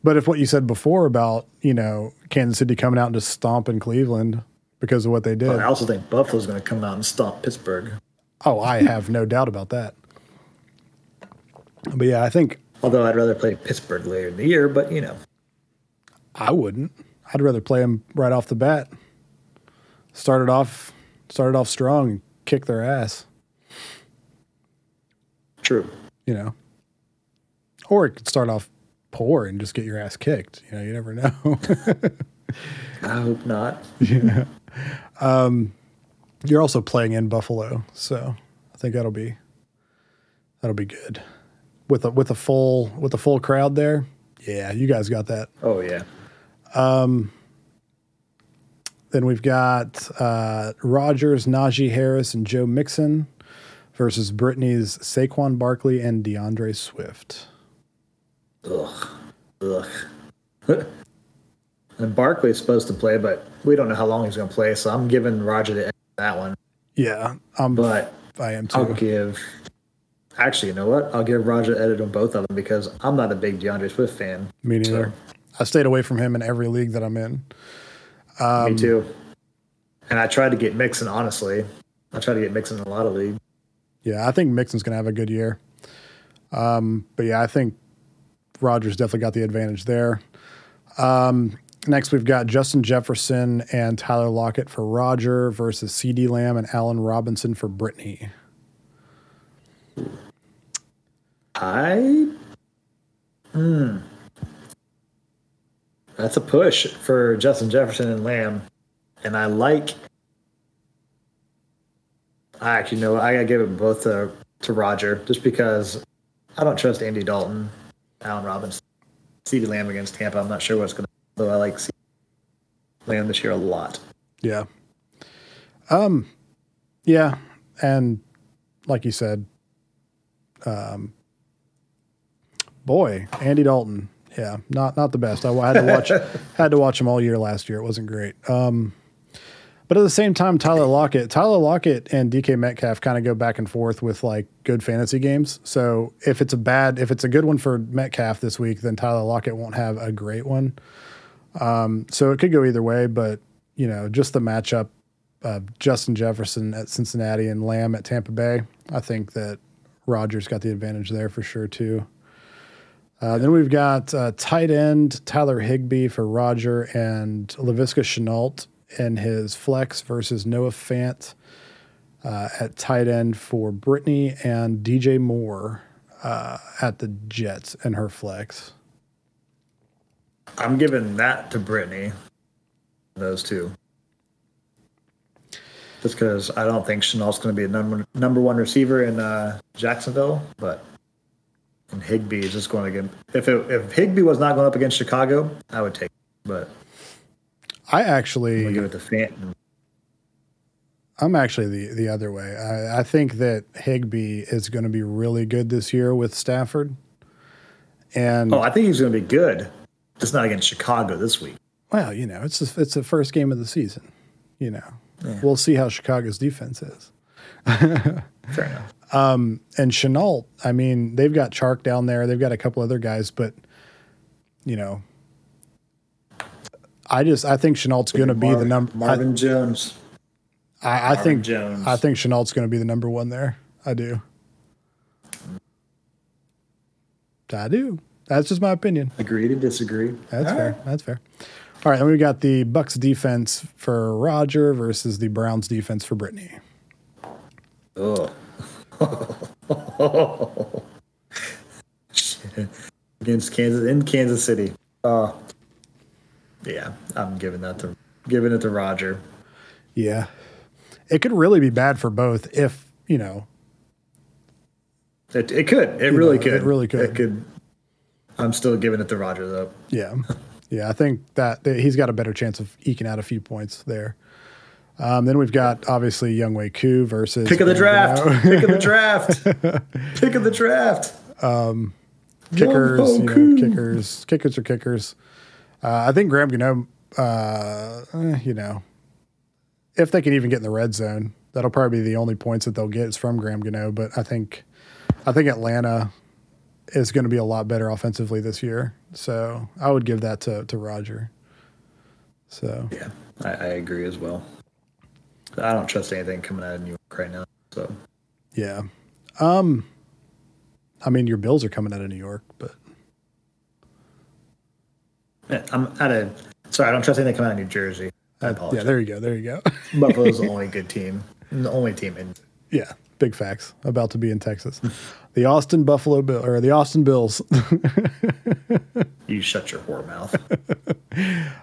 But if what you said before about you know Kansas City coming out and just stomping Cleveland because of what they did, I also think Buffalo's going to come out and stomp Pittsburgh. oh, I have no doubt about that. But yeah, I think Although I'd rather play Pittsburgh later in the year, but you know, I wouldn't. I'd rather play them right off the bat. Started off, started off strong, and kick their ass. true. You know, or it could start off poor and just get your ass kicked. You know, you never know. I hope not. Yeah. Um, you're also playing in Buffalo, so I think that'll be that'll be good with a with a full with a full crowd there. Yeah, you guys got that. Oh yeah. Then we've got uh, Rogers, Najee Harris, and Joe Mixon versus Brittany's Saquon Barkley and D'Andre Swift. Ugh. Ugh. and Barkley's supposed to play, but we don't know how long he's going to play, so I'm giving Roger the that one. Yeah, um, But I am too. I'll give. Actually, you know what? I'll give Roger edit on both of them because I'm not a big D'Andre Swift fan. Me neither. I stayed away from him in every league that I'm in. Me too. And I tried to get Mixon, honestly. I tried to get Mixon in a lot of leagues. Yeah, I think Mixon's going to have a good year. Um, but yeah, I think Rogers definitely got the advantage there. Um, next, we've got Justin Jefferson and Tyler Lockett for Roger versus CeeDee Lamb and Allen Robinson for Brittany. I. Hmm. That's a push for Justin Jefferson and Lamb. And I like. I actually know I gotta give it both to, to Roger just because I don't trust Andy Dalton, Allen Robinson, CeeDee Lamb against Tampa. I'm not sure what's gonna. Though I like CeeDee Lamb this year a lot. Yeah. Um, yeah, and like you said, um, boy, Andy Dalton, yeah, not not the best. I had to watch had to watch him all year last year. It wasn't great. Um, but at the same time, Tyler Lockett, Tyler Lockett and DK Metcalf kind of go back and forth with like good fantasy games. So if it's a bad, if it's a good one for Metcalf this week, then Tyler Lockett won't have a great one. Um, so it could go either way, but you know, just the matchup of Justin Jefferson at Cincinnati and Lamb at Tampa Bay, I think that Rogers got the advantage there for sure too. Uh, then we've got uh, tight end Tyler Higbee for Roger and Laviska Shenault in his flex versus Noah Fant uh, at tight end for Brittany and DJ Moore uh, at the Jets and her flex. I'm giving that to Brittany. Those two. Just because I don't think Shenault's going to be a number number one receiver in uh, Jacksonville, but and Higbee is just going to get. If it, if Higbee was not going up against Chicago, I would take. It. But I actually, give it to Fenton. I'm actually the the other way. I, I think that Higbee is going to be really good this year with Stafford, and Oh, I think he's going to be good. Just not against Chicago this week. well, you know, it's the, it's the first game of the season. You know, we'll see how Chicago's defense is. Fair enough. Um, and Shenault, I mean, they've got Chark down there. They've got a couple other guys, but you know, I just I think Shenault's going to be the Marvin- number. I, Marvin Jones. I, I think Jones. I think Shenault's going to be the number one there. I do. I do. That's just my opinion. Agree to disagree. That's All fair. right. That's fair. All right, then we got the Bucks defense for Roger versus the Browns defense for Brittany. Oh. Against Kansas in Kansas City. Uh yeah, I'm giving that to giving it to Roger. Yeah, it could really be bad for both if you know. It, it could. It really know, could. it really could. It could. I'm still giving it to Roger though. Yeah, yeah, I think that, that he's got a better chance of eking out a few points there. Um, then we've got obviously Younghoe Koo versus Pick of the draft. Pick of the draft. Pick of the draft. kickers, you know, kickers, kickers are kickers. Uh, I think Graham Gano, uh, eh, you know, if they can even get in the red zone, that'll probably be the only points that they'll get is from Graham Gano. But I think, I think Atlanta is going to be a lot better offensively this year. So I would give that to to Roger. So Yeah, I, I agree as well. I don't trust anything coming out of New York right now. So yeah. Um I mean your bills are coming out of New York, but yeah, I'm out of. Sorry, I don't trust anything coming out of New Jersey. I uh, yeah, there you go. There you go. Buffalo's the only good team, the only team in. yeah, big facts about to be in Texas. The Austin Buffalo Bill or the Austin Bills. You shut your whore mouth.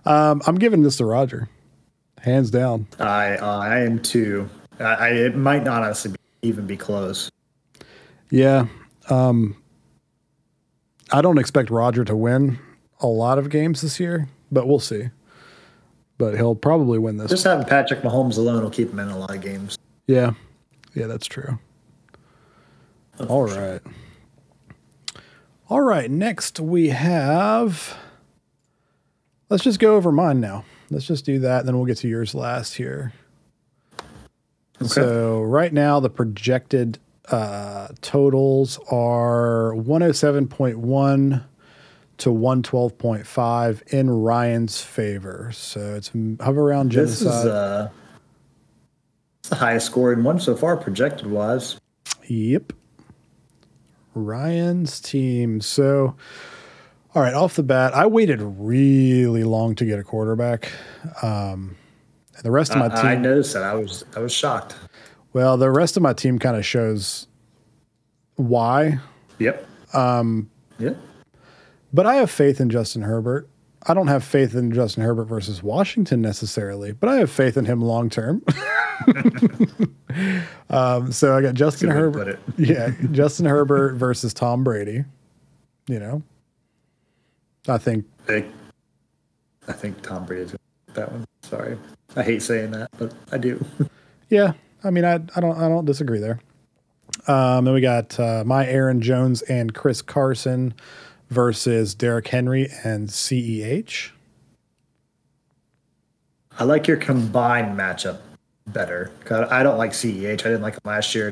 um, I'm giving this to Roger, hands down. I uh, I am too. I, I it might not honestly be, even be close. Yeah. Um, I don't expect Roger to win a lot of games this year, but we'll see. But he'll probably win this. Just having Patrick Mahomes alone will keep him in a lot of games. yeah. Yeah, that's true. All right. All right. Next, we have. Let's just go over mine now. Let's just do that. and Then we'll get to yours last here. Okay. So, right now, the projected uh, totals are 107.1 to 112.5 in Ryan's favor. So, it's hover around This is uh, the highest scoring one so far, projected wise. Yep. Ryan's team. So, all right, off the bat, I waited really long to get a quarterback. Um, and the rest of my I, I noticed that. I was I was shocked. well, the rest of my team kind of shows why. Yep. Um. Yep. But I have faith in Justin Herbert. I don't have faith in Justin Herbert versus Washington necessarily, but I have faith in him long term. um, so I got Justin Good way to Herbert. yeah, Justin Herbert versus Tom Brady. You know, I think I, I think Tom Brady's that one. Sorry, I hate saying that, but I do. Yeah, I mean, I, I don't I don't disagree there. Um, then we got uh, my Aaron Jones and Chris Carson versus Derrick Henry and Ceh. I like your combined matchup better. 'Cause I don't like Ceh. I didn't like him last year,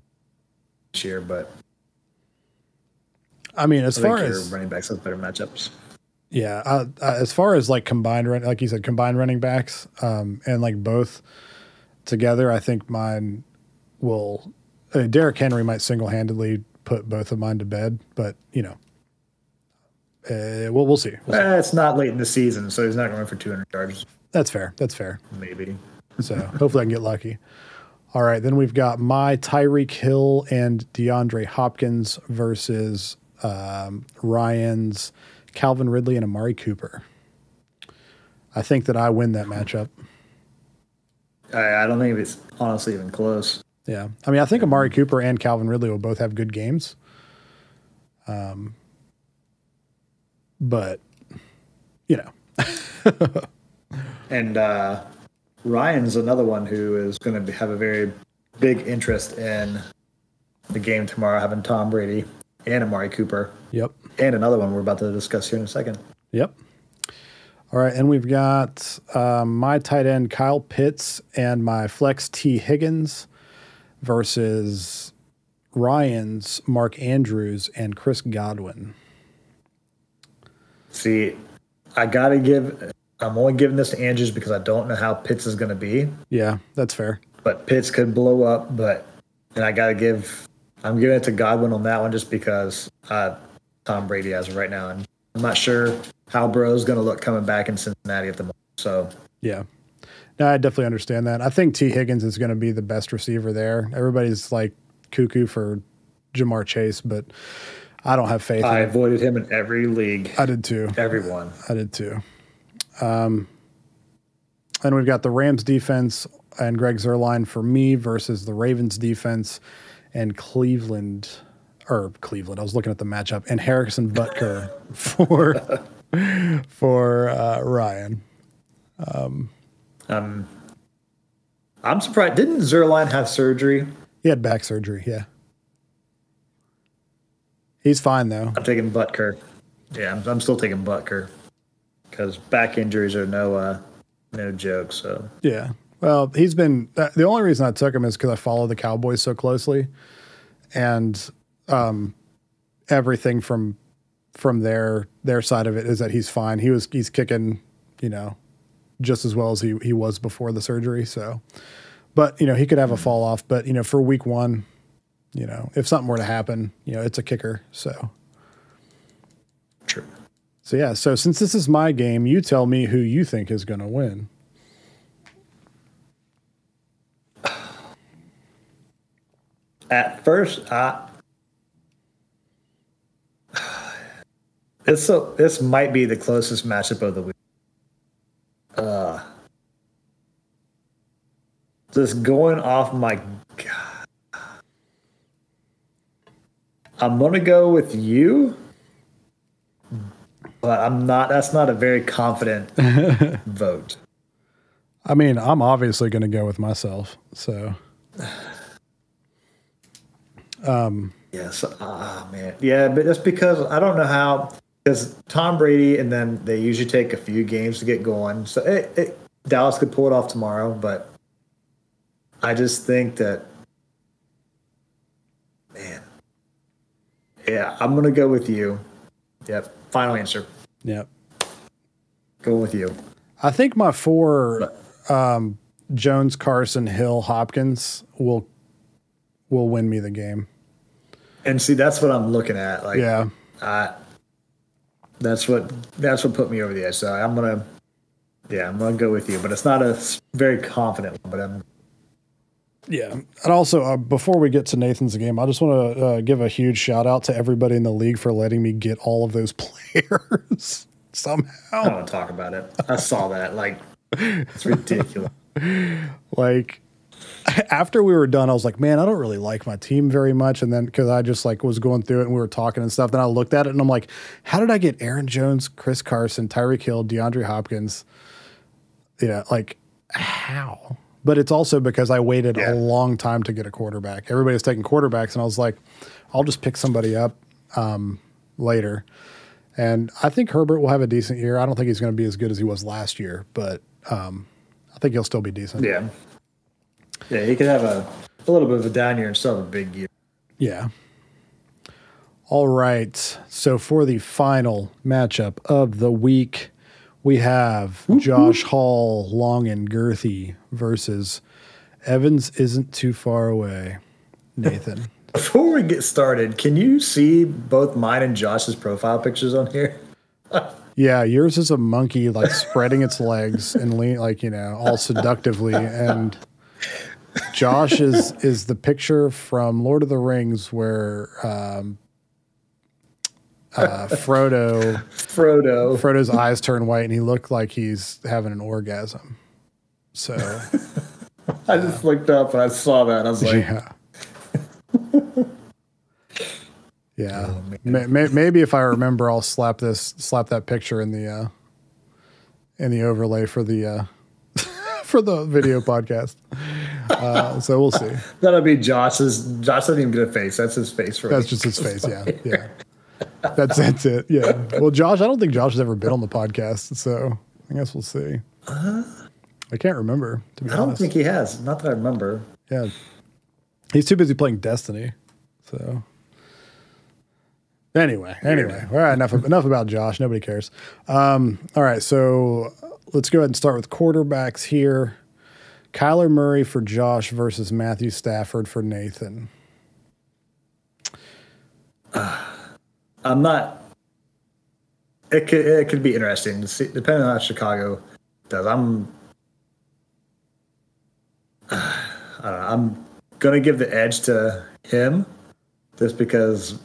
this year, but I mean, as I far think your as running backs have better matchups. Yeah, uh, uh, as far as like combined run, like you said, combined running backs, um, and like both together, I think mine will. Uh, Derrick Henry might single handedly put both of mine to bed, but you know, uh, we'll we'll see. We'll see. Eh, it's not late in the season, so he's not going for 200 yards, That's fair. That's fair. maybe. So hopefully I can get lucky. All right, then we've got my Tyreek Hill and DeAndre Hopkins versus um, Ryan's Calvin Ridley and Amari Cooper. I think that I win that matchup. I, I don't think it's honestly even close. Yeah, I mean, I think Amari Cooper and Calvin Ridley will both have good games. Um, but you know, And uh, Ryan's another one who is going to have a very big interest in the game tomorrow, having Tom Brady and Amari Cooper, yep, and another one we're about to discuss here in a second. Yep. All right, and we've got um, my tight end Kyle Pitts and my flex Tee Higgins versus Ryan's Mark Andrews and Chris Godwin. See, I got to give. I'm only giving this to Andrews because I don't know how Pitts is going to be. Yeah, that's fair. But Pitts could blow up. But and I got to give. I'm giving it to Godwin on that one just because uh, Tom Brady as of right now, and I'm not sure how Bro's going to look coming back in Cincinnati at the moment. So Yeah. No, I definitely understand that. I think Tee Higgins is going to be the best receiver there. Everybody's like cuckoo for Ja'Marr Chase, but I don't have faith. I avoided him in every league. I did too. Everyone. I did too. Um, and we've got the Rams defense and Greg Zuerlein for me versus the Ravens defense and Cleveland or Cleveland. I was looking at the matchup and Harrison Butker for for uh, Ryan. Um, I'm surprised. Didn't Zuerlein have surgery? He had back surgery. Yeah, he's fine though. I'm taking Butker. Yeah, I'm, I'm still taking Butker because back injuries are no uh, no joke. So Yeah. Well, he's been uh, the only reason I took him is because I follow the Cowboys so closely, and um, everything from from their their side of it is that he's fine. He was he's kicking, you know, just as well as he he was before the surgery. So, but you know he could have a fall off. But you know for week one, you know if something were to happen, you know it's a kicker. So True. so yeah. So since this is my game, you tell me who you think is going to win. At first, I this so this might be the closest matchup of the week. Uh, just going off my, God. I'm gonna go with you, but I'm not. That's not a very confident vote. I mean, I'm obviously going to go with myself. So Yes. Ah, man. Yeah, but that's because I don't know how. Because Tom Brady, and then they usually take a few games to get going. So it, it, Dallas could pull it off tomorrow, but I just think that, man. Yeah, I'm gonna go with you. Yep. Final answer. yeah, Go with you. I think my four um, Jones, Carson, Hill, Hopkins will will win me the game. And see, that's what I'm looking at. Like, Yeah, I, that's what that's what put me over the edge. So I'm gonna, yeah, I'm gonna go with you. But it's not a very confident one. But I'm yeah. And also, uh, before we get to Nathan's game, I just want to uh, give a huge shout out to everybody in the league for letting me get all of those players somehow. I don't want to talk about it. I saw that. Like, it's ridiculous. Like after we were done, I was like, man, I don't really like my team very much. And then because I just like was going through it and we were talking and stuff, then I looked at it and I'm like, how did I get Aaron Jones, Chris Carson, Tyreek Hill, DeAndre Hopkins? You know, like how? But it's also because I waited Yeah. a long time to get a quarterback. Everybody's taking quarterbacks, and I was like, I'll just pick somebody up um, later. And I think Herbert will have a decent year. I don't think he's going to be as good as he was last year, but um, I think he'll still be decent. Yeah. Yeah, he could have a, a little bit of a down year and still have a big year. Yeah. All right. So for the final matchup of the week, we have Josh Hall, long and girthy, versus Evans isn't too far away. Nathan. Before we get started, can you see both mine and Josh's profile pictures on here? yeah, yours is a monkey like spreading its legs and lean like, you know, all seductively and Josh is is the picture from Lord of the Rings where um uh, Frodo Frodo. Frodo's eyes turn white and he looked like he's having an orgasm. So I just looked up and I saw that. I was like, yeah, yeah. May, maybe if I remember, I'll slap this slap that picture in the uh, in the overlay for the uh, for the video podcast. Uh, so we'll see. that'll be Josh's. Josh doesn't even get a face. That's his face for That's me. just his face. Yeah, yeah. That's that's it. Yeah. Well, Josh, I don't think Josh has ever been on the podcast, so I guess we'll see. I can't remember to be I don't honest. think he has. Not that I remember. Yeah. He's too busy playing Destiny. So anyway, anyway. All right, enough enough about Josh. Nobody cares. Um, all right, so let's go ahead and start with quarterbacks here. Kyler Murray for Josh versus Matthew Stafford for Nathan. I'm not. It could it could be interesting see, depending on how Chicago does. I'm. Know, I'm gonna give the edge to him, just because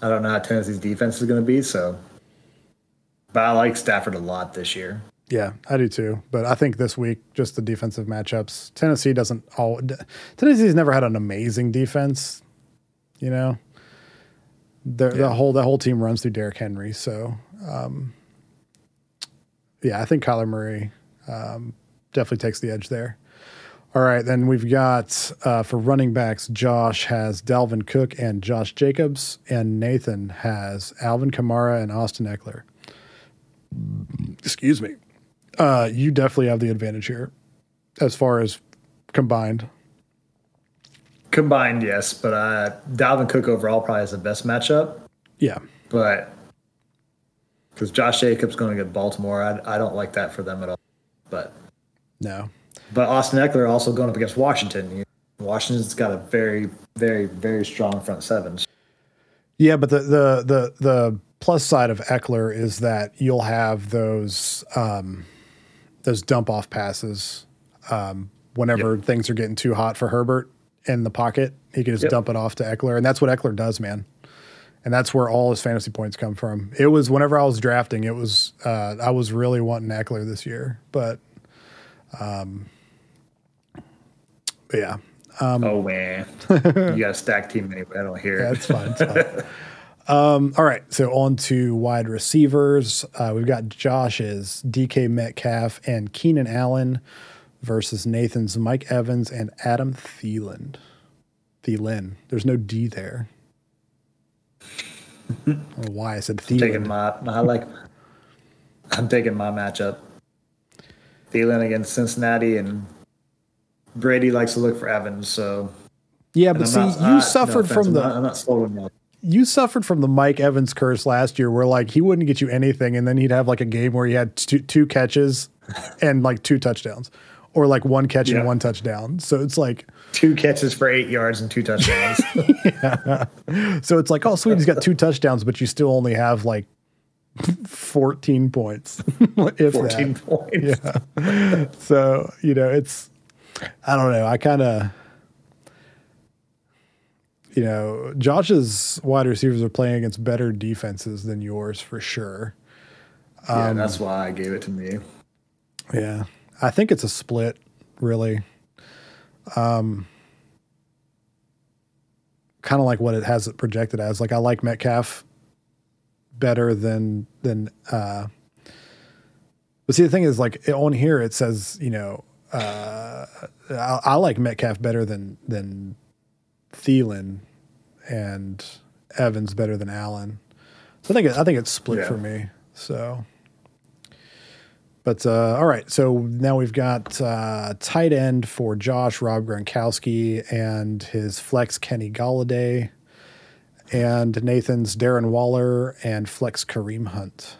I don't know how Tennessee's defense is gonna be. So, but I like Stafford a lot this year. Yeah, I do too. But I think this week, just the defensive matchups. Tennessee doesn't all. Tennessee's never had an amazing defense. You know, the the whole the whole team runs through Derrick Henry. So, um, yeah, I think Kyler Murray um, definitely takes the edge there. All right, then we've got uh, for running backs, Josh has Dalvin Cook and Josh Jacobs, and Nathan has Alvin Kamara and Austin Ekeler. Excuse me. Uh, you definitely have the advantage here as far as combined. Combined, yes, but uh, Dalvin Cook overall probably has the best matchup. Yeah. But because Josh Jacobs going to get Baltimore. I, I don't like that for them at all. But no, but Austin Ekeler also going up against Washington. Washington's got a very, very, very strong front seven. Yeah, but the the the the plus side of Ekeler is that you'll have those um, those dump off passes um, whenever yep. things are getting too hot for Herbert in the pocket. He can just yep. dump it off to Ekeler, and that's what Ekeler does, man. And that's where all his fantasy points come from. It was whenever I was drafting, it was uh, I was really wanting Ekeler this year, but um, but yeah. Um, oh man, you got a stack team anyway. I don't hear yeah. It's fine. It's fine. Um, all right, so on to wide receivers. Uh, we've got Josh's DK Metcalf and Keenan Allen versus Nathan's Mike Evans and Adam Thielen. Thielen. There's no D there. why I said Thielen. I'm taking my, I like. I'm taking my matchup. Thielen against Cincinnati, and Brady likes to look for Evans. So yeah, but see, not, you uh, suffered no from the. I'm not, I'm not you suffered from the Mike Evans curse last year, where like he wouldn't get you anything, and then he'd have like a game where he had two, two catches and like two touchdowns, or like one catch and one touchdown. So it's like two catches for eight yards and two touchdowns. yeah. So it's like, oh, sweet, he's got two touchdowns, but you still only have like 14 points. if 14 that. points. Yeah. so, you know, it's, I don't know. I kind of, you know, Josh's wide receivers are playing against better defenses than yours for sure. Yeah, um, that's why I gave it to me. Yeah. I think it's a split, really. Um, kind of like what it has it projected as. Like I like Metcalf better than than uh but see the thing is like on here it says, you know, uh I, I like Metcalf better than than Thielen and Evans better than Allen. So I think I think it's split yeah. for me. So, but uh, all right. So now we've got uh, tight end for Josh Rob Gronkowski and his flex Kenny Golladay, and Nathan's Darren Waller and flex Kareem Hunt.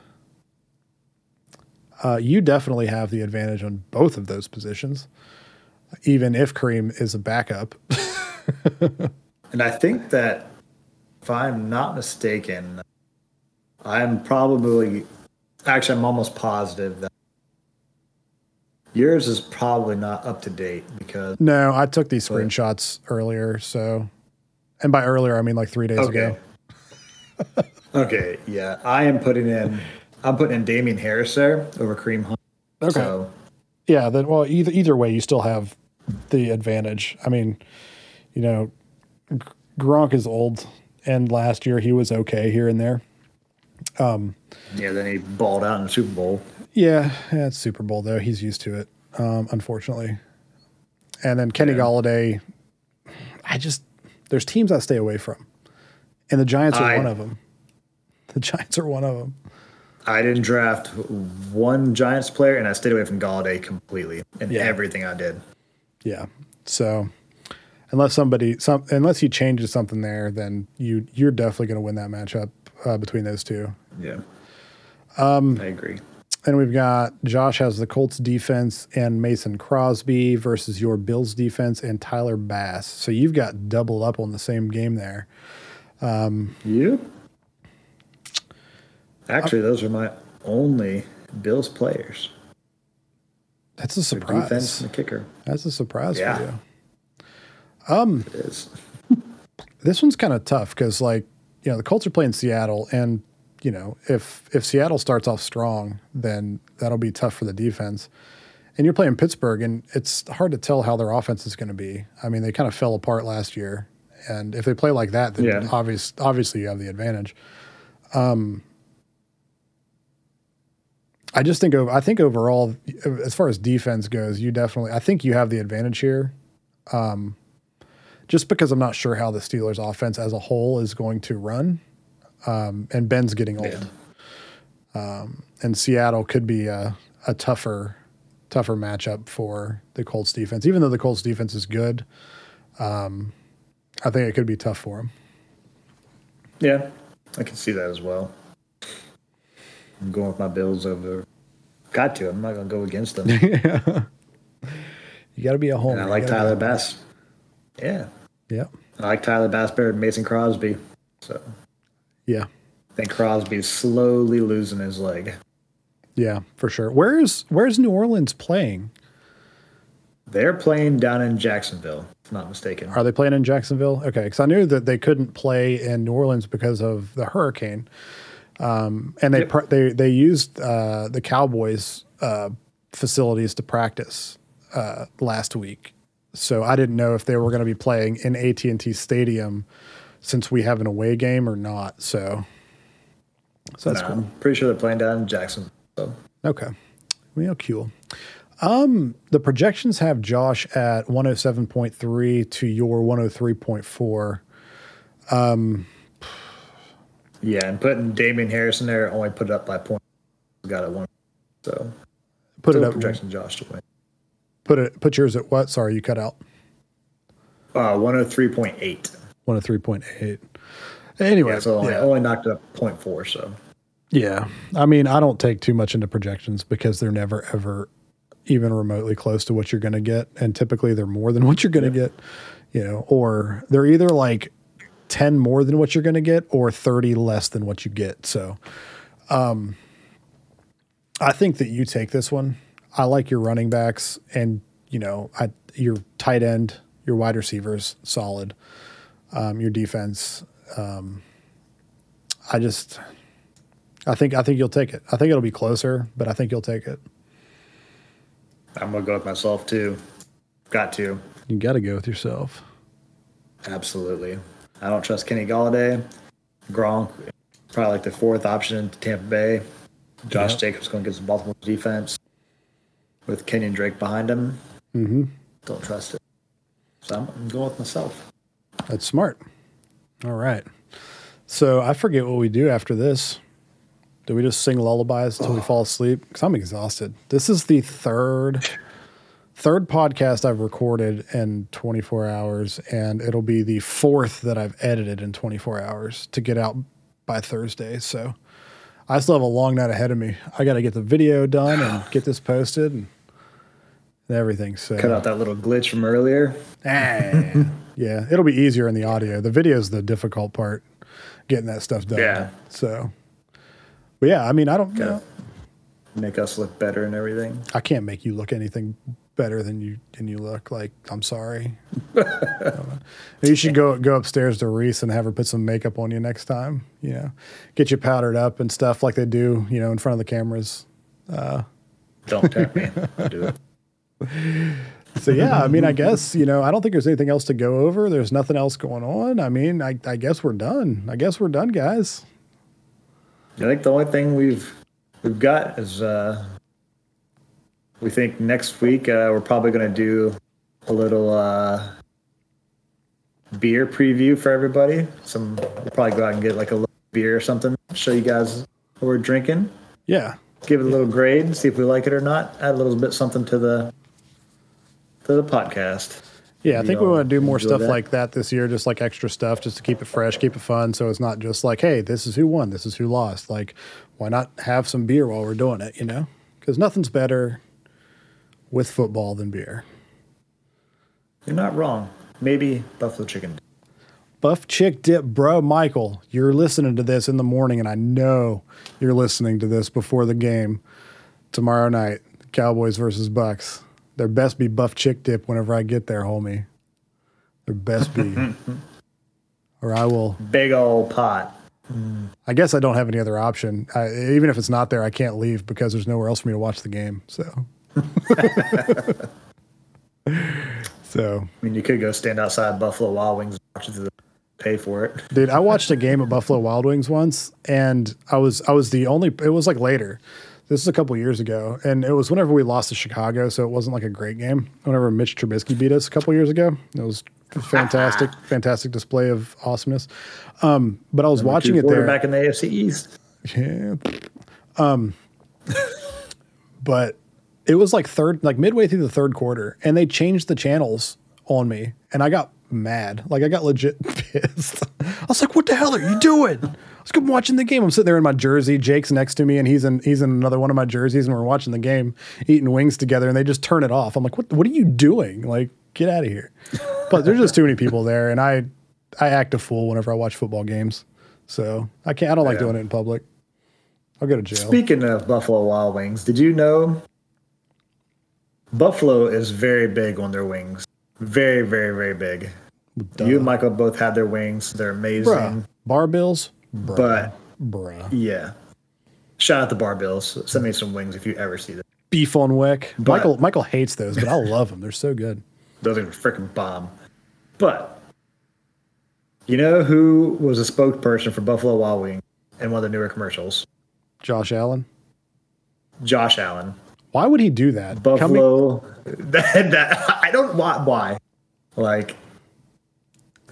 Uh, you definitely have the advantage on both of those positions, even if Kareem is a backup. And I think that if I'm not mistaken, I'm probably actually I'm almost positive that yours is probably not up to date because No, I took these screenshots earlier, so and by earlier I mean like 3 days okay. ago. okay, yeah. I am putting in I'm putting in Damien Harris there over Kareem Hunt. Okay. So. Yeah, then well either either way you still have the advantage. I mean, you know, Gronk is old, and last year he was okay here and there. Um, yeah, then he balled out in the Super Bowl. Yeah, yeah, it's Super Bowl though. He's used to it, um, unfortunately. And then Kenny yeah. Golladay, I just there's teams I stay away from, and the Giants are I, one of them. The Giants are one of them. I didn't draft one Giants player, and I stayed away from Golladay completely in yeah. everything I did. Yeah. So unless somebody some unless he changes something there, then you you're definitely going to win that matchup uh, between those two. Yeah, um, I agree. And we've got Josh has the Colts defense and Mason Crosby versus your Bills defense and Tyler Bass. So you've got double up on the same game there. Um, yep. Actually, those are my only Bills players. That's a surprise. The defense and the kicker. That's a surprise yeah. for you. Um, it is. this one's kind of tough because, like, you know, the Colts are playing Seattle, and you know, if if Seattle starts off strong, then that'll be tough for the defense. And you're playing Pittsburgh, and it's hard to tell how their offense is going to be. I mean, they kind of fell apart last year, and if they play like that, then yeah. obvious, obviously you have the advantage. Um, I just think I think overall, as far as defense goes, you definitely I think you have the advantage here. Um, just because I'm not sure how the Steelers offense as a whole is going to run. Um, and Ben's getting old. Yeah. Um, and Seattle could be a, a tougher, tougher matchup for the Colts defense. Even though the Colts defense is good, um, I think it could be tough for them. Yeah, I can see that as well. I'm going with my Bills over. Got to. I'm not going to go against them. You got to be a home. and I like Tyler Bass. Yeah. Yeah. I like Tyler Bass better than Mason Crosby. So Yeah. I think Crosby's slowly losing his leg. Yeah, for sure. Where's Where's New Orleans playing? They're playing down in Jacksonville, if I'm not mistaken. Are they playing in Jacksonville? Okay, because I knew that they couldn't play in New Orleans because of the hurricane, um, and they Yep. pr- they they used uh, the Cowboys uh, facilities to practice uh, last week. So I didn't know if they were going to be playing in AT and T Stadium since we have an away game or not. So, so that's No, cool. I'm pretty sure they're playing down in Jackson. So Okay. Well, cool. Um, the projections have Josh at 107.3 to your 103.4. yeah, and putting Damien Harris in there only put it up by point. Got it one. So Put it up. projection Josh to win. Put it. Put yours at what? Sorry, you cut out. Uh, 103.8. 103.8. Anyway, Yeah, so only, yeah. only knocked up 0.4. So Yeah. I mean, I don't take too much into projections because they're never ever even remotely close to what you're going to get and typically they're more than what you're going to get, you know, or they're either like 10 more than what you're going to get or 30 less than what you get. So, um I think that you take this one. I like your running backs and, you know, I your tight end, your wide receivers solid. Um your defense um I just I think I think you'll take it. I think it'll be closer, but I think you'll take it. I'm going to go with myself too. Got to. You got to go with yourself. Absolutely. I don't trust Kenny Golladay. Gronk, probably like the fourth option in Tampa Bay. Josh Yep. Jacobs going against the Baltimore defense with Kenyon Drake behind him. Mm-hmm. Don't trust it. So I'm, I'm going with myself. That's smart. All right. So I forget what we do after this. Do we just sing lullabies until we fall asleep? Because I'm exhausted. This is the third third podcast I've recorded in 24 hours, and it'll be the fourth that I've edited in 24 hours to get out by Thursday. So I still have a long night ahead of me. I got to get the video done and get this posted and everything. So Cut out that little glitch from earlier. Ah. yeah, it'll be easier in the audio. The video is the difficult part, getting that stuff done. Yeah. So, but yeah, I mean, I don't Gotta know. Make us look better and everything. I can't make you look anything better than you than you look. Like, I'm sorry. you should go go upstairs to Reese and have her put some makeup on you next time. You know, get you powdered up and stuff like they do. You know, in front of the cameras. Don't tap me. Do it. So yeah, I mean, I guess you know, I don't think there's anything else to go over. There's nothing else going on. I mean, I, I guess we're done. I guess we're done, guys. I think the only thing we've we've got is uh, we think next week uh, we're probably going to do a little uh, beer preview for everybody. Some we'll probably go out and get like a little beer or something. Show you guys what we're drinking. Yeah, Give it a little grade. See if we like it or not. Add a little bit something to the to the podcast. Yeah, I think we want to do more stuff that? like that this year, just like extra stuff, just to keep it fresh, keep it fun. So it's not just like, hey, this is who won, this is who lost. Like, why not have some beer while we're doing it, you know? Because nothing's better with football than beer. You're not wrong. Maybe buffalo chicken. Buff Chick Dip, bro, Michael, you're listening to this in the morning, and I know you're listening to this before the game tomorrow night, Cowboys versus Bucks. There best be Buff Chick Dip whenever I get there, homie. There best be. or I will Big old pot. I guess I don't have any other option. I, even if it's not there, I can't leave because there's nowhere else for me to watch the game. So, so I mean, you could go stand outside Buffalo Wild Wings and watch it. Pay for it. dude, I watched a game at Buffalo Wild Wings once, and I was I was the only. It was like later. This is a couple years ago, and it was whenever we lost to Chicago, so it wasn't like a great game. Whenever Mitch Trubisky beat us a couple years ago, it was a fantastic, fantastic display of awesomeness. Um, but I was watching it there. back in the AFC East. Yeah. Um, but it was like third, like midway through the third quarter, and they changed the channels on me, and I got mad. Like I got legit pissed. I was like, "What the hell are you doing?" I was good watching the game. I'm sitting there in my jersey. Jake's next to me, and he's in he's in another one of my jerseys, and we're watching the game, eating wings together, and they just turn it off. I'm like, "What? What are you doing? Like, get out of here!" But there's just too many people there, and I I act a fool whenever I watch football games, so I can't. I don't like Yeah. doing it in public. I'll go to jail. Speaking of Buffalo Wild Wings, did you know Buffalo is very big on their wings? Very, very, very big. You and Michael both had their wings. They're amazing. Bruh. Bar bills, Bruh. But bruh. yeah. Shout out to Bar Bills. Send me some wings if you ever see them. Beef on weck. But- Michael Michael hates those, but I love them. They're so good. Those are freaking bomb. But you know who was a spokesperson for Buffalo Wild Wings in one of the newer commercials? Josh Allen. Josh Allen. Why would he do that? Coming- Buffalo. That, that, I don't why, why. Like,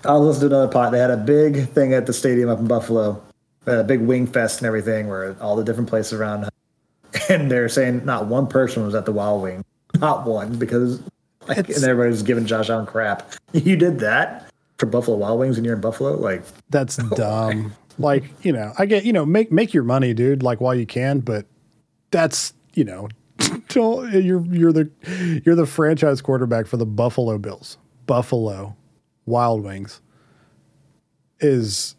I was listening to another pod. They had a big thing at the stadium up in Buffalo. A big wing fest and everything, where all the different places around. And they're saying not one person was at the Wild Wing, not one, because like, and everybody's giving Josh Allen crap. You did that for Buffalo Wild Wings, and you're in Buffalo, like. That's dumb. like, you know, I get, you know, make make your money, dude, like while you can, but that's, you know, don't you're you're the you're the franchise quarterback for the Buffalo Bills. Buffalo Wild Wings is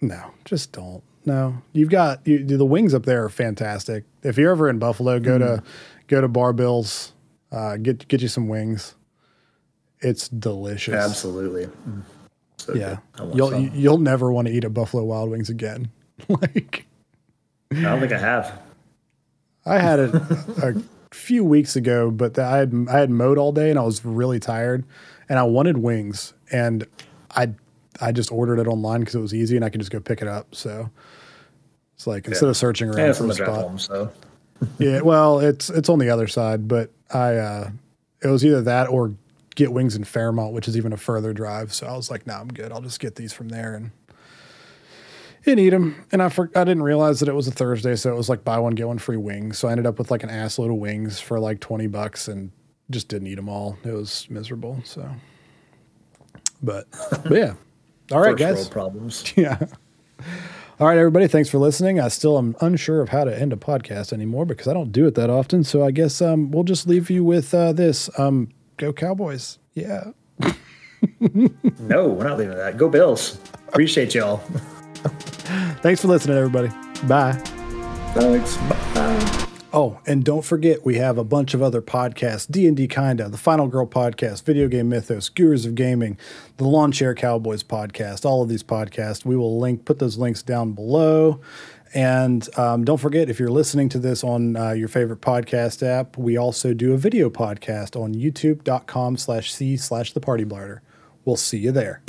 no, just don't. No. You've got you, the wings up there are fantastic. If you're ever in Buffalo, go to go to Bar Bills, uh, get get you some wings. It's delicious. Absolutely. Mm. So Yeah, good. I want you'll some. you'll never want to eat at Buffalo Wild Wings again. like I don't think I have. I had it a few weeks ago, but the, I had I had mowed all day and I was really tired, and I wanted wings, and I I just ordered it online because it was easy and I could just go pick it up. So it's like instead of searching around it's for the spot, home, so yeah, well, it's it's on the other side, but I uh, it was either that or get wings in Fairmont, which is even a further drive. So I was like, no, I'm good. I'll just get these from there and and eat them. And I for, I didn't realize that it was a Thursday, so it was like buy one get one free wings. So I ended up with like an ass load of wings for like twenty bucks and just didn't eat them all. It was miserable. So, but, but yeah. All right, first guys. problems. Yeah. All right, everybody. Thanks for listening. I still am unsure of how to end a podcast anymore because I don't do it that often. So I guess um, we'll just leave you with uh, this. Um, go Cowboys. Yeah. No, we're not leaving that. Go Bills. Appreciate y'all. Thanks for listening, everybody. Bye. Thanks. Bye. Oh, and don't forget we have a bunch of other podcasts: D and D Kinda, the Final Girl podcast, Video Game Mythos, Gurus of Gaming, the Lawn Chair Cowboys podcast. All of these podcasts, we will link, put those links down below. And um, don't forget, if you're listening to this on uh, your favorite podcast app, we also do a video podcast on youtube.com slash c slash the party blarder. We'll see you there.